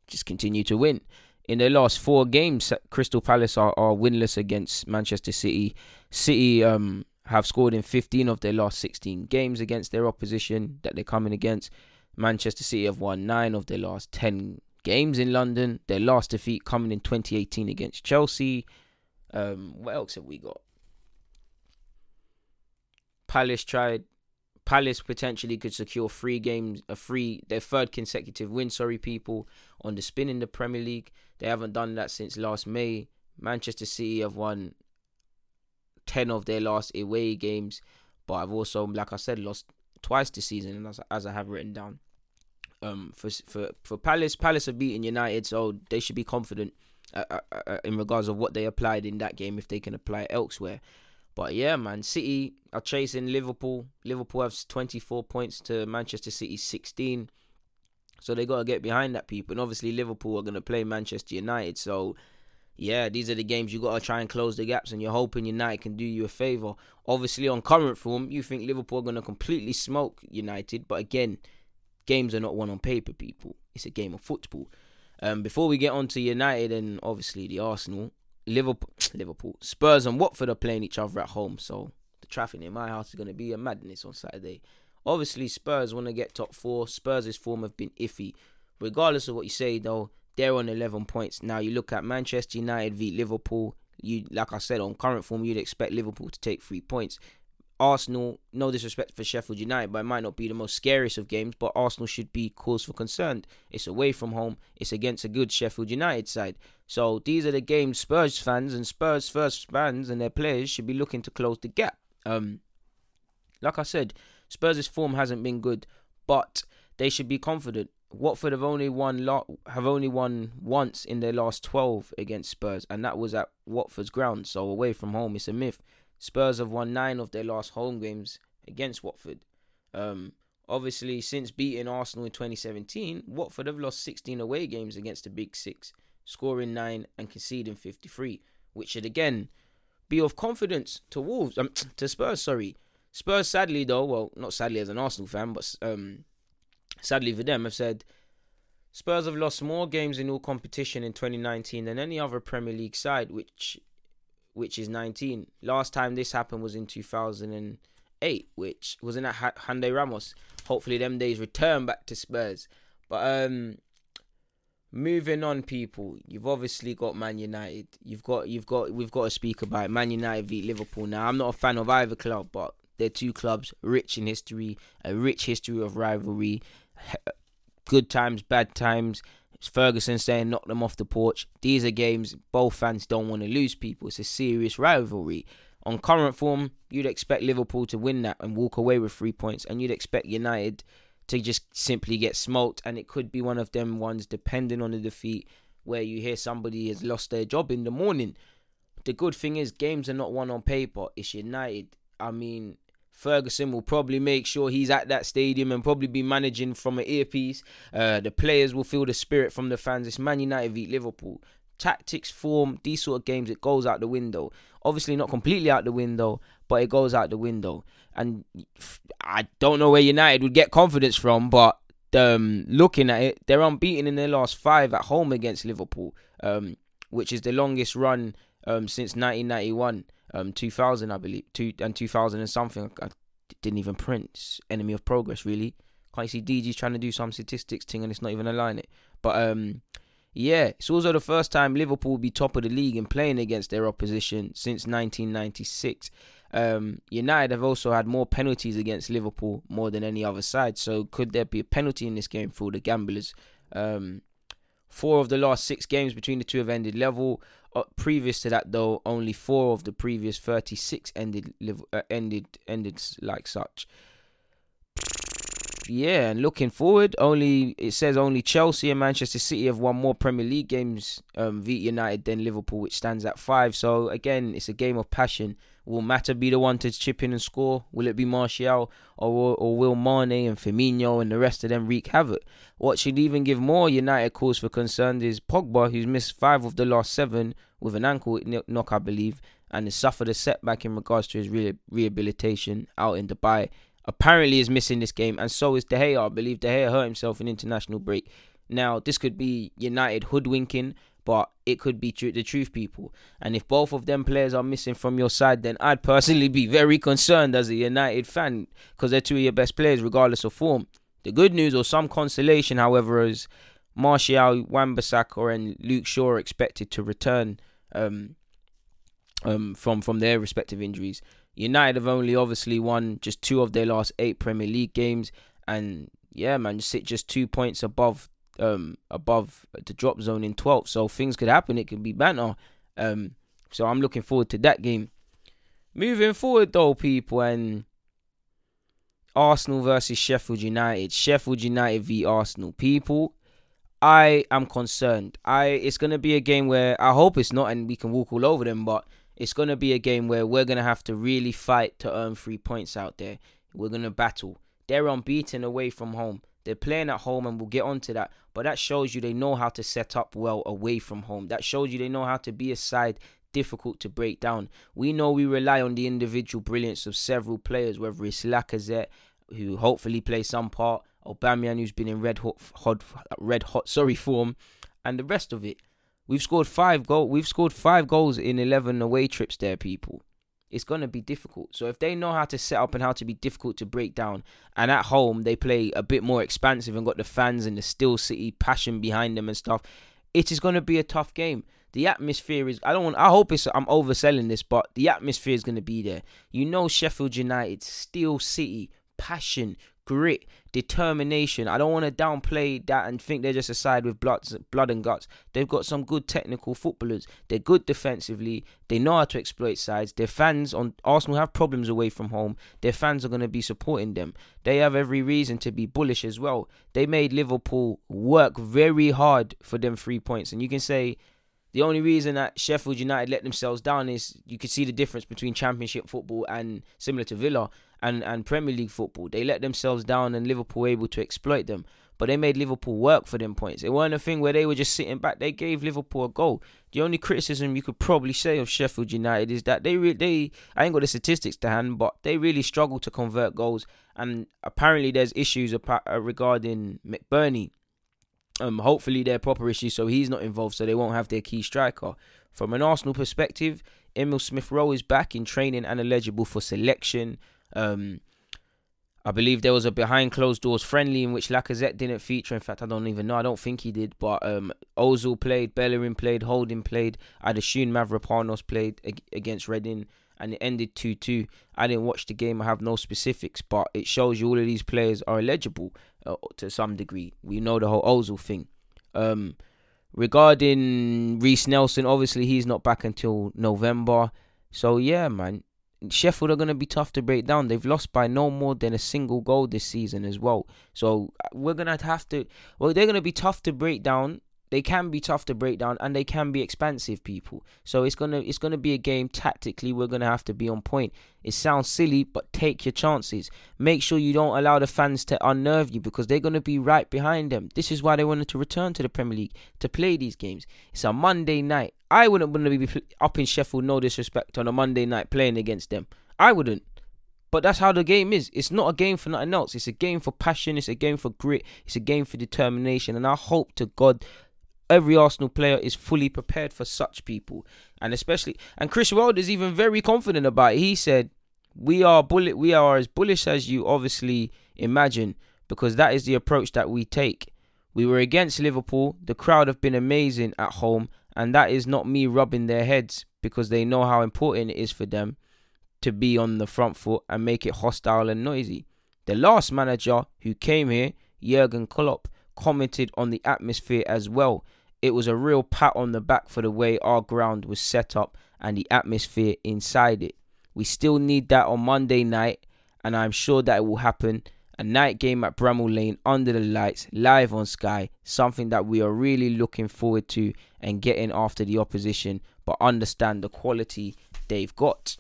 just continue to win. In their last four games, Crystal Palace are, are winless against Manchester City. City um, have scored in 15 of their last 16 games against their opposition that they're coming against. Manchester City have won nine of their last 10 games in London. Their last defeat coming in 2018 against Chelsea. Um, what else have we got? Palace tried. Palace potentially could secure three games, a free, their third consecutive win. Sorry, people, on the spin in the Premier League. They haven't done that since last May. Manchester City have won 10 of their last away games, but I've also, like I said, lost twice this season, as, as I have written down um, for for for Palace. Palace have beaten United, so they should be confident uh, uh, uh, in regards of what they applied in that game if they can apply it elsewhere. But yeah, man, City are chasing Liverpool. Liverpool have 24 points to Manchester City 16. So they got to get behind that people. And obviously Liverpool are going to play Manchester United. So yeah, these are the games you got to try and close the gaps, and you're hoping United can do you a favour. Obviously, on current form, you think Liverpool are going to completely smoke United, but again, games are not won on paper, people. It's a game of football. Um, before we get on to United and obviously the Arsenal, Liverpool, Liverpool, Spurs and Watford are playing each other at home, so the traffic in my house is going to be a madness on Saturday. Obviously, Spurs want to get top four. Spurs' form have been iffy. Regardless of what you say, though, they're on 11 points. Now, you look at Manchester United v Liverpool. You, like I said, on current form, you'd expect Liverpool to take three points. Arsenal, no disrespect for Sheffield United, but it might not be the most scariest of games, but Arsenal should be cause for concern. It's away from home, it's against a good Sheffield United side. So these are the games Spurs fans and Spurs first fans and their players should be looking to close the gap. Um, like I said, Spurs' form hasn't been good, but they should be confident. Watford have only won lo- have only won once in their last 12 against Spurs, and that was at Watford's ground. So away from home, it's a myth. Spurs have won nine of their last home games against Watford. Um, obviously, since beating Arsenal in 2017, Watford have lost 16 away games against the Big Six, scoring nine and conceding 53, which should again be of confidence to Wolves, um, to Spurs. Sorry, Spurs. Sadly, though, well, not sadly as an Arsenal fan, but um, sadly for them, have said Spurs have lost more games in all competition in 2019 than any other Premier League side, which which is 19. Last time this happened was in 2008, which wasn't at Juande Ramos. Hopefully, them days return back to Spurs. But um, moving on, people. You've obviously got Man United. You've got you've got we've got to speak about Man United v Liverpool. Now, I'm not a fan of either club, but they're two clubs rich in history, a rich history of rivalry, good times, bad times. It's Ferguson saying knock them off the porch. These are games both fans don't want to lose people. It's a serious rivalry. On current form, you'd expect Liverpool to win that and walk away with three points, and you'd expect United to just simply get smoked. And it could be one of them ones, depending on the defeat, where you hear somebody has lost their job in the morning. The good thing is, games are not won on paper. It's United. I mean, Ferguson will probably make sure he's at that stadium and probably be managing from an earpiece. Uh, the players will feel the spirit from the fans. It's Man United v Liverpool. tactics, form, these sort of games, it goes out the window. Obviously, not completely out the window, but it goes out the window. And I don't know where United would get confidence from, but um, looking at it, they're unbeaten in their last five at home against Liverpool, um, which is the longest run um, since 1991, um, 2000, I believe, two and 2000 and something. I didn't even print. enemy of progress, really. Can't you see DG's trying to do some statistics thing and it's not even aligning it. But um, yeah, it's also the first time Liverpool will be top of the league and playing against their opposition since 1996. Um, United have also had more penalties against Liverpool more than any other side. So could there be a penalty in this game for the gamblers? Um, four of the last six games between the two have ended level. Uh, previous to that, though, only four of the previous 36 ended uh, ended ended like such yeah, and looking forward, only it says only Chelsea and Manchester City have won more Premier League games um, via United than Liverpool, which stands at five. So again, it's a game of passion. Will Mata be the one to chip in and score? Will it be Martial or or will Mane and Firmino and the rest of them wreak havoc? What should even give more United cause for concern is Pogba, who's missed five of the last seven with an ankle knock, I believe, and has suffered a setback in regards to his re- rehabilitation out in Dubai apparently is missing this game, and so is De Gea. I believe De Gea hurt himself in international break. Now, this could be United hoodwinking, but it could be tr- the truth, people. And if both of them players are missing from your side, then I'd personally be very concerned as a United fan because they're two of your best players, regardless of form. The good news or some consolation, however, is Martial, Wan-Bissaka, and Luke Shaw are expected to return um, um, from from their respective injuries. United have only obviously won just two of their last eight Premier League games, and yeah, man, sit just two points above um above the drop zone in 12th. So things could happen. It could be banter. Um, so I'm looking forward to that game. Moving forward though, people, and Arsenal versus Sheffield United. Sheffield United v Arsenal. People, I am concerned. I it's gonna be a game where I hope it's not, and we can walk all over them, but it's going to be a game where we're going to have to really fight to earn three points out there. We're going to battle. They're unbeaten away from home. They're playing at home, and we'll get onto that. But that shows you they know how to set up well away from home. That shows you they know how to be a side difficult to break down. We know we rely on the individual brilliance of several players, whether it's Lacazette, who hopefully plays some part, Aubameyang, who's been in red hot, hot, red hot, sorry form, and the rest of it. We've scored five goal. We've scored five goals in eleven away trips. There, people. It's gonna be difficult. So if they know how to set up and how to be difficult to break down, and at home they play a bit more expansive and got the fans and the Steel City passion behind them and stuff, it is gonna be a tough game. The atmosphere is. I don't want. I hope it's. I'm overselling this, but the atmosphere is gonna be there. You know, Sheffield United, Steel City, passion, grit, determination. I don't want to downplay that and think they're just a side with blood, blood and guts. They've got some good technical footballers. They're good defensively. They know how to exploit sides. Their fans on Arsenal have problems away from home. Their fans are going to be supporting them. They have every reason to be bullish as well. They made Liverpool work very hard for them three points, and you can say. The only reason that Sheffield United let themselves down is you can see the difference between Championship football and similar to Villa and, and Premier League football. They let themselves down and Liverpool were able to exploit them. But they made Liverpool work for them points. It wasn't a thing where they were just sitting back. They gave Liverpool a goal. The only criticism you could probably say of Sheffield United is that they re- they I ain't got the statistics to hand, but they really struggle to convert goals. And apparently there's issues uh, regarding McBurnie. Um, hopefully they're proper issues, so he's not involved, so they won't have their key striker. From an Arsenal perspective, Emile Smith Rowe is back in training and eligible for selection. Um, I believe there was a behind closed doors friendly in which Lacazette didn't feature. In fact, I don't even know. I don't think he did. But um, Ozil played, Bellerin played, Holding played. I'd assume Mavropanos played against Reading, and it ended 2 2. I didn't watch the game. I have no specifics, but it shows you all of these players are eligible uh, to some degree. We know the whole Ozil thing. Um, regarding Reiss Nelson, obviously he's not back until November. So yeah, man, Sheffield are going to be tough to break down. They've lost by no more than a single goal this season as well. So uh, we're going to have to. Well, they're going to be tough to break down they can be tough to break down and they can be expansive people so it's gonna it's gonna be a game tactically we're gonna have to be on point it sounds silly but take your chances make sure you don't allow the fans to unnerve you because they're gonna be right behind them this is why they wanted to return to the premier league to play these games it's a monday night i wouldn't want to be up in sheffield no disrespect on a monday night playing against them i wouldn't but that's how the game is. It's not a game for nothing else. It's a game for passion. It's a game for grit. It's a game for determination. And I hope to God every Arsenal player is fully prepared for such people, and especially and Chris Wilder is even very confident about it. He said, "We are bullet. We are as bullish as you obviously imagine, because that is the approach that we take. We were against Liverpool. The crowd have been amazing at home, and that is not me rubbing their heads because they know how important it is for them." To be on the front foot and make it hostile and noisy. The last manager who came here, Jurgen Klopp, commented on the atmosphere as well it was a real pat on the back for the way our ground was set up and the atmosphere inside it. We still need that on Monday night, and I'm sure that it will happen. A night game at Bramall Lane under the lights, live on Sky, something that we are really looking forward to and getting after the opposition, but understand the quality they've got.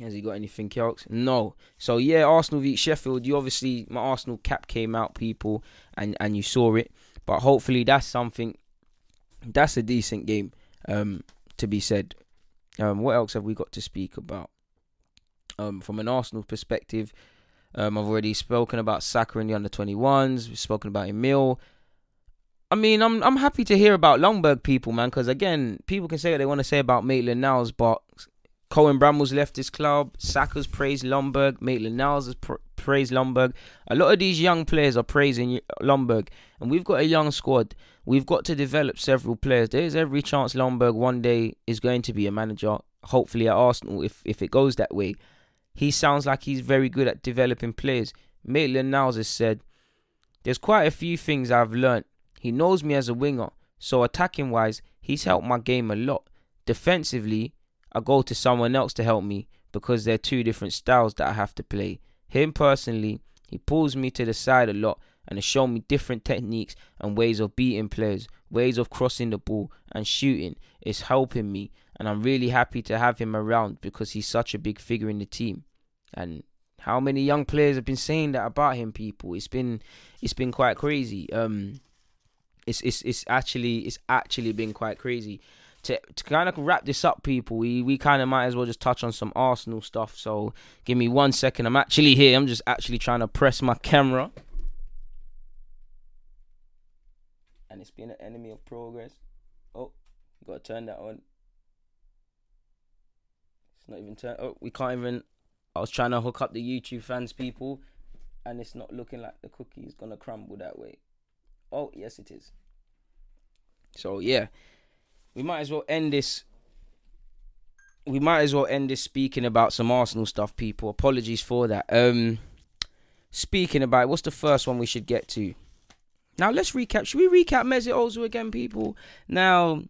Has he got anything else? No. So yeah, Arsenal v Sheffield. You obviously my Arsenal cap came out, people, and and you saw it. But hopefully that's something. That's a decent game. Um, to be said. Um, what else have we got to speak about? Um, from an Arsenal perspective, um, I've already spoken about Saka in the under 21s. We've spoken about Emile. I mean, I'm I'm happy to hear about Ljungberg people, man, because again, people can say what they want to say about Maitland Niles, but Cohen Bramall's left his club. Saka's praised Ljungberg. Maitland Niles has pr- praised Ljungberg. A lot of these young players are praising Ljungberg. And we've got a young squad. We've got to develop several players. There's every chance Ljungberg one day is going to be a manager. Hopefully at Arsenal, if, if it goes that way. He sounds like he's very good at developing players. Maitland Niles has said, There's quite a few things I've learnt. He knows me as a winger. So attacking wise, he's helped my game a lot. Defensively, I go to someone else to help me because they're two different styles that I have to play. Him personally, he pulls me to the side a lot and has shown me different techniques and ways of beating players, ways of crossing the ball and shooting. It's helping me, and I'm really happy to have him around because he's such a big figure in the team. And how many young players have been saying that about him? People, it's been it's been quite crazy. Um, it's it's it's actually it's actually been quite crazy to to kind of wrap this up, people, we we kind of might as well just touch on some Arsenal stuff. So give me one second. I'm actually here. I'm just actually trying to press my camera, and it's been an enemy of progress. Oh, gotta turn that on. Not even turn. Oh, we can't even. I was trying to hook up the YouTube fans, people, and it's not looking like the cookie is gonna crumble that way. Oh, yes, it is. So yeah we might as well end this. We might as well end this speaking about some Arsenal stuff, people. Apologies for that. Um, speaking about what's the first one we should get to? Now let's recap. Should we recap Mesut Ozil again, people? Now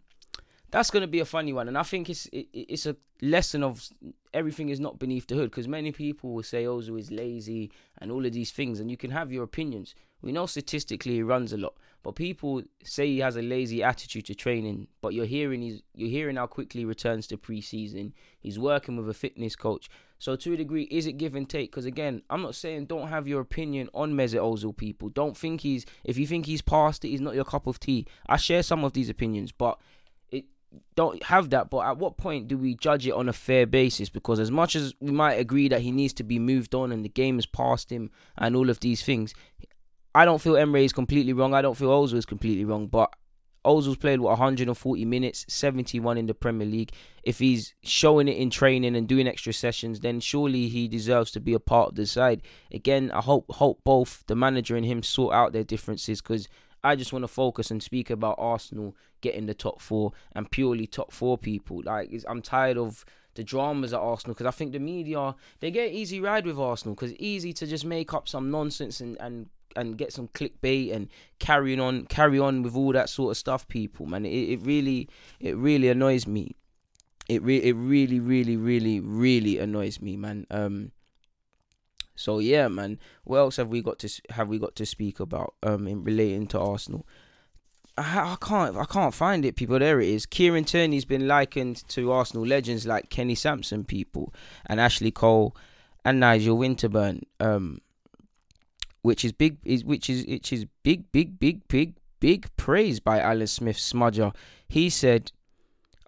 that's going to be a funny one, and I think it's it, it's a lesson of everything is not beneath the hood because many people will say oh, Ozil is lazy and all of these things, and you can have your opinions. We know statistically he runs a lot, but people say he has a lazy attitude to training. But you're hearing he's you're hearing how quickly he returns to preseason. He's working with a fitness coach. So to a degree, is it give and take? Because again, I'm not saying don't have your opinion on Mesut Ozil. People don't think he's if you think he's past it, he's not your cup of tea. I share some of these opinions, but don't have that. But at what point do we judge it on a fair basis? Because as much as we might agree that he needs to be moved on and the game has passed him and all of these things, I don't feel Emery is completely wrong. I don't feel Ozil is completely wrong. But Ozil's played what 140 minutes, 71 in the Premier League. If he's showing it in training and doing extra sessions, then surely he deserves to be a part of the side. Again, I hope hope both the manager and him sort out their differences because I just want to focus and speak about Arsenal getting the top four and purely top four people. Like I'm tired of the dramas at Arsenal because I think the media they get easy ride with Arsenal because it's easy to just make up some nonsense and and and get some clickbait and carrying on carry on with all that sort of stuff people man. It, it really it really annoys me. It re- it really really really really annoys me man. Um so yeah man what else have we got to have we got to speak about um in relating to Arsenal I, can't I can't find it, people. There it is. Kieran Tierney's been likened to Arsenal legends like Kenny Sansom, people, and Ashley Cole and Nigel Winterburn. Um, which is big is which is which is big big big big big praise by Alan Smith Smudger. He said,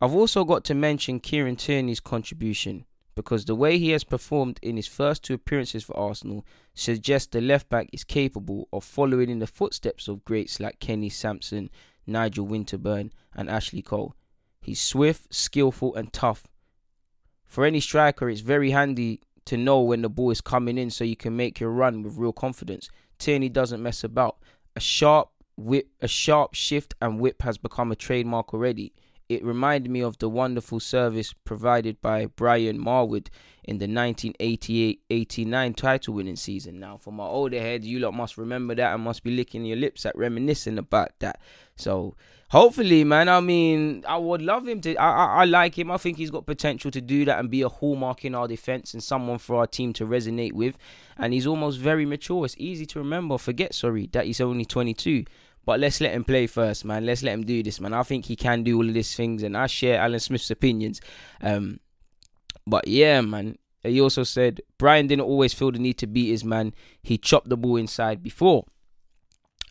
"I've also got to mention Kieran Tierney's contribution." Because the way he has performed in his first two appearances for Arsenal suggests the left back is capable of following in the footsteps of greats like Kenny Sansom, Nigel Winterburn, and Ashley Cole. He's swift, skillful, and tough. For any striker, it's very handy to know when the ball is coming in so you can make your run with real confidence. Tierney doesn't mess about. A sharp whip, a sharp shift and whip has become a trademark already. It reminded me of the wonderful service provided by Brian Marwood in the 1988-89 title winning season. Now, for my older heads, you lot must remember that and must be licking your lips at reminiscing about that. So, hopefully, man, I mean, I would love him to. I, I, I like him. I think he's got potential to do that and be a hallmark in our defense and someone for our team to resonate with. And he's almost very mature. It's easy to remember, forget, sorry, that he's only 22. But let's let him play first, man. Let's let him do this, man. I think he can do all of these things, and I share Alan Smith's opinions. Um, but yeah, man. He also said Brian didn't always feel the need to beat his man. He chopped the ball inside before.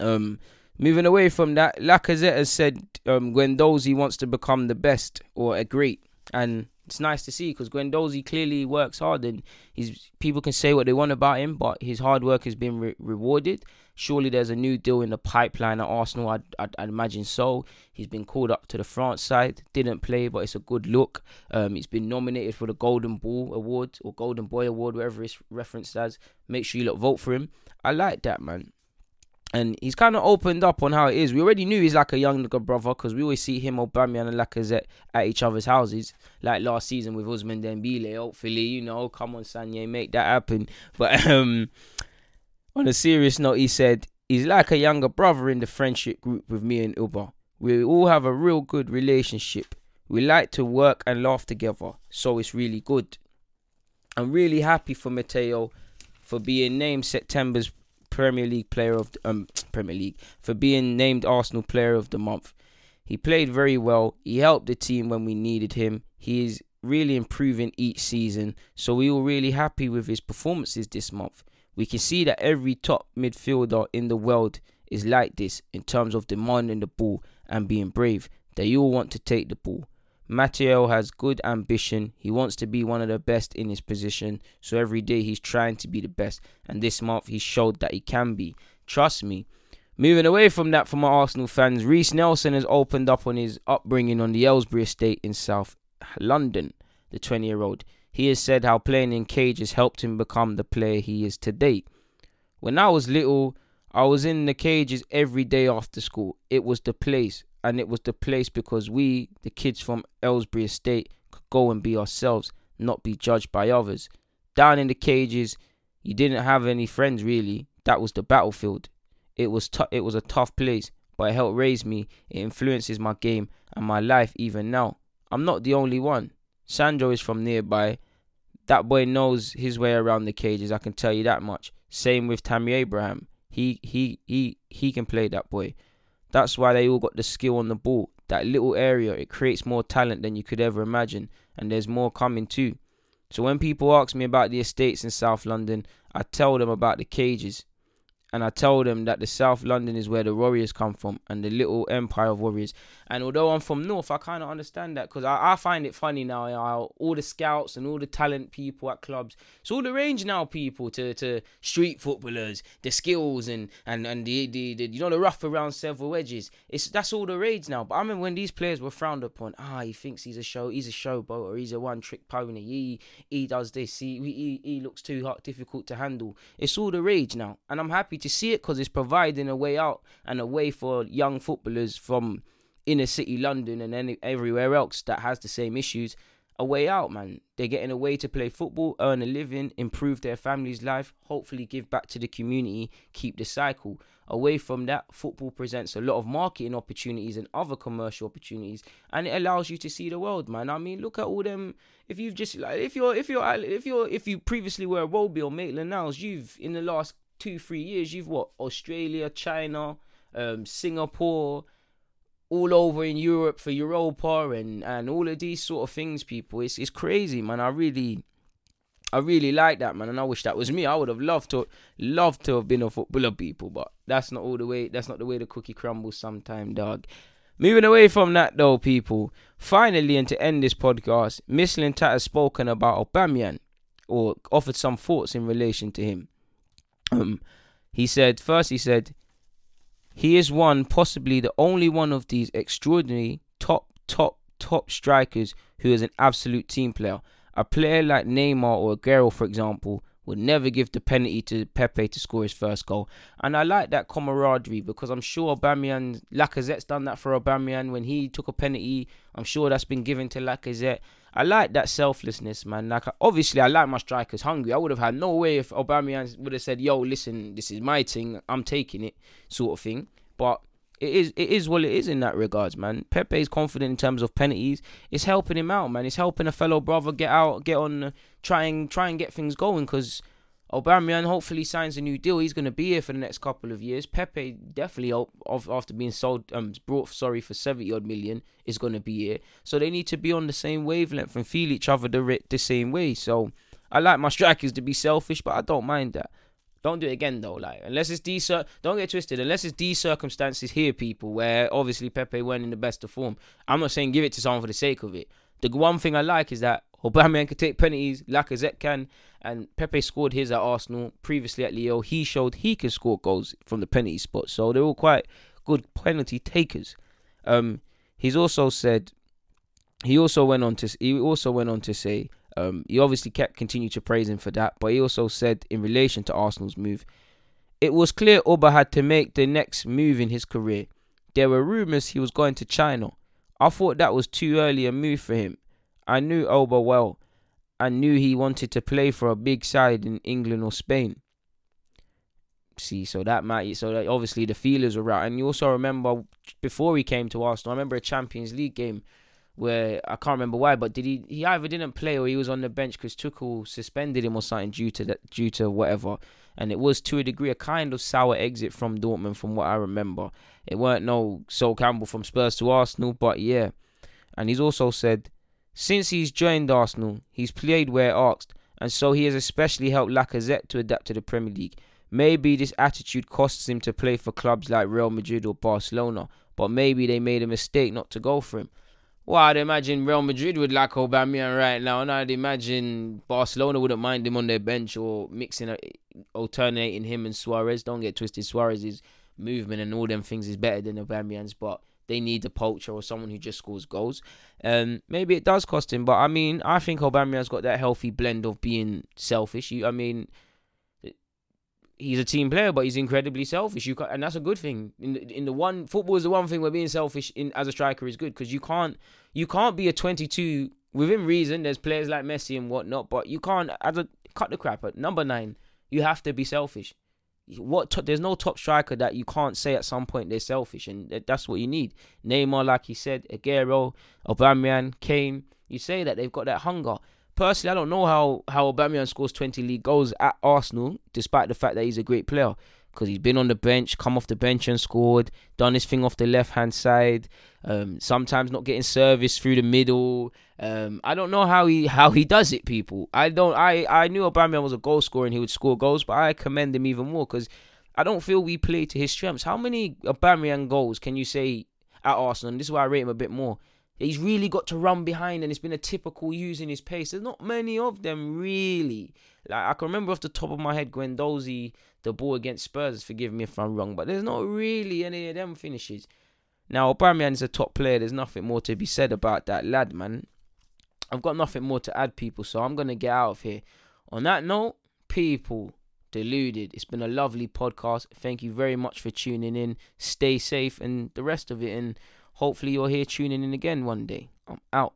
Um, moving away from that, Lacazette has said um, Guendouzi wants to become the best or a great, and it's nice to see because Guendouzi clearly works hard, and he's people can say what they want about him, but his hard work has been re- rewarded. Surely there's a new deal in the pipeline at Arsenal. I'd, I'd, I'd, imagine so. He's been called up to the France side. Didn't play, but it's a good look. Um, he's been nominated for the Golden Ball Award or Golden Boy Award, whatever it's referenced as. Make sure you look vote for him. I like that man. And he's kind of opened up on how it is. We already knew he's like a younger brother because we always see him, Aubameyang and Lacazette at each other's houses. Like last season with Ousmane Dembele. Hopefully, you know, come on, Sanye, make that happen. But um, on a serious note, he said, He's like a younger brother in the friendship group with me and Uba. We all have a real good relationship. We like to work and laugh together, so it's really good. I'm really happy for Matteo for being named September's Premier League player of the, um Premier League for being named Arsenal player of the month. He played very well. He helped the team when we needed him. He is really improving each season, so we were really happy with his performances this month. We can see that every top midfielder in the world is like this in terms of demanding the ball and being brave. They all want to take the ball. Matteo has good ambition. He wants to be one of the best in his position. So every day he's trying to be the best. And this month he showed that he can be. Trust me. Moving away from that for my Arsenal fans, Reiss Nelson has opened up on his upbringing on the Aylesbury estate in South London. The 20 year old. He has said how playing in cages helped him become the player he is today. When I was little, I was in the cages every day after school. It was the place, and it was the place because we, the kids from Aylesbury Estate, could go and be ourselves, not be judged by others. Down in the cages, you didn't have any friends really. That was the battlefield. It was t- it was a tough place, but it helped raise me. It influences my game and my life even now. I'm not the only one. Sancho is from nearby. That boy knows his way around the cages. I can tell you that much. Same with Tammy Abraham. He he he he can play that boy. That's why they all got the skill on the ball. That little area it creates more talent than you could ever imagine, and there's more coming too. So when people ask me about the estates in South London, I tell them about the cages and I tell them that the South London is where the Warriors come from and the little empire of Warriors. And although I'm from North, I kind of understand that because I, I, find it funny now how all the scouts and all the talent people at clubs, it's all the range now, people to, to street footballers, the skills and and and the, the, the you know the rough around several edges. It's that's all the rage now. But I mean when these players were frowned upon, ah, he thinks he's a show, he's a showboat or he's a one trick pony. He he does this. He he he looks too hard, difficult to handle. It's all the rage now, and I'm happy to see it because it's providing a way out and a way for young footballers from inner city London and any, everywhere else that has the same issues a way out, man. They're getting a way to play football, earn a living, improve their family's life, hopefully give back to the community, keep the cycle. Away from that, football presents a lot of marketing opportunities and other commercial opportunities, and it allows you to see the world, man. I mean, look at all them. If you've just like, if you're, if you're, if you're, if you previously were a Roby or Maitland Niles, you've in the last two, three years, you've what Australia, China, um, Singapore, all over in Europe for Europa and and all of these sort of things, people. It's it's crazy, man. I really I really like that, man, and I wish that was me. I would have loved to loved to have been a footballer, people, but that's not all the way. That's not the way the cookie crumbles. Sometime, dog. Moving away from that, though, people. Finally, and to end this podcast, Mislintat has spoken about Aubameyang, or offered some thoughts in relation to him. Um, he said first, he said he is one, possibly the only one of these extraordinary top, top, top strikers who is an absolute team player. A player like Neymar or Aguero, for example, would never give the penalty to Pepe to score his first goal. And I like that camaraderie because I'm sure Aubameyang, Lacazette's done that for Aubameyang when he took a penalty. I'm sure that's been given to Lacazette. I like that selflessness, man. Like obviously, I like my strikers hungry. I would have had no way if Aubameyang would have said, "Yo, listen, this is my thing. I'm taking it," sort of thing. But it is it is what it is in that regards, man. Pepe is confident in terms of penalties. It's helping him out, man. It's helping a fellow brother get out, get on, try and try and get things going because Aubameyang hopefully signs a new deal. He's going to be here for the next couple of years. Pepe definitely, after being sold, um, brought sorry for seventy odd million, is going to be here. So they need to be on the same wavelength and feel each other the the same way. So I like my strikers to be selfish, but I don't mind that. Don't do it again though. Like unless it's these, don't get twisted. Unless it's these circumstances here, people, where obviously Pepe went in the best of form. I'm not saying give it to someone for the sake of it. The one thing I like is that Aubameyang can take penalties, Lacazette can, and Pepe scored his at Arsenal previously at Lille. He showed he can score goals from the penalty spot, so they're all quite good penalty takers. Um, he's also said he also went on to he also went on to say um, he obviously kept continue to praise him for that, but he also said in relation to Arsenal's move, it was clear Oba had to make the next move in his career. There were rumours he was going to China. I thought that was too early a move for him. I knew Oba well and knew he wanted to play for a big side in England or Spain. See, so that might so that obviously the feelers were right. And you also remember before he came to Arsenal, I remember a Champions League game where I can't remember why, but did he he either didn't play or he was on the bench because Tuchel suspended him or something due to that due to whatever. And it was to a degree a kind of sour exit from Dortmund from what I remember. It weren't no Sol Campbell from Spurs to Arsenal, but yeah. And he's also said since he's joined Arsenal, he's played where asked, and so he has especially helped Lacazette to adapt to the Premier League. Maybe this attitude costs him to play for clubs like Real Madrid or Barcelona, but maybe they made a mistake not to go for him. Well, I'd imagine Real Madrid would like Aubameyang right now, and I'd imagine Barcelona wouldn't mind him on their bench or mixing, alternating him and Suarez. Don't get twisted, Suarez's movement and all them things is better than Aubameyang's, but they need a poacher or someone who just scores goals. Um, maybe it does cost him, but I mean, I think Aubameyang's got that healthy blend of being selfish. You, I mean, he's a team player, but he's incredibly selfish. You and that's a good thing. In the, in the one football is the one thing where being selfish in as a striker is good because you can't you can't be a 22 within reason. There's players like Messi and whatnot, but you can't as a cut the crap at number nine. You have to be selfish what there's no top striker that you can't say at some point they're selfish, and that's what you need. Neymar, like he said, Aguero, Aubameyang, Kane. You say that they've got that hunger. Personally, I don't know how how Aubameyang scores 20 league goals at Arsenal, despite the fact that he's a great player because he's been on the bench, come off the bench and scored, done his thing off the left hand side. Um, sometimes not getting service through the middle. Um, I don't know how he how he does it, people. I don't. I I knew Aubameyang was a goal scorer and he would score goals, but I commend him even more because I don't feel we play to his strengths. How many Aubameyang goals can you say at Arsenal? And this is why I rate him a bit more. He's really got to run behind, and it's been a typical using his pace. There's not many of them really. Like I can remember off the top of my head, Guendouzi, the ball against Spurs. Forgive me if I'm wrong, but there's not really any of them finishes. Now Aubameyang is a top player. There's nothing more to be said about that lad, man. I've got nothing more to add, people. So I'm gonna get out of here. On that note, people deluded. It's been a lovely podcast. Thank you very much for tuning in. Stay safe and the rest of it, and hopefully you're here tuning in again one day. I'm out.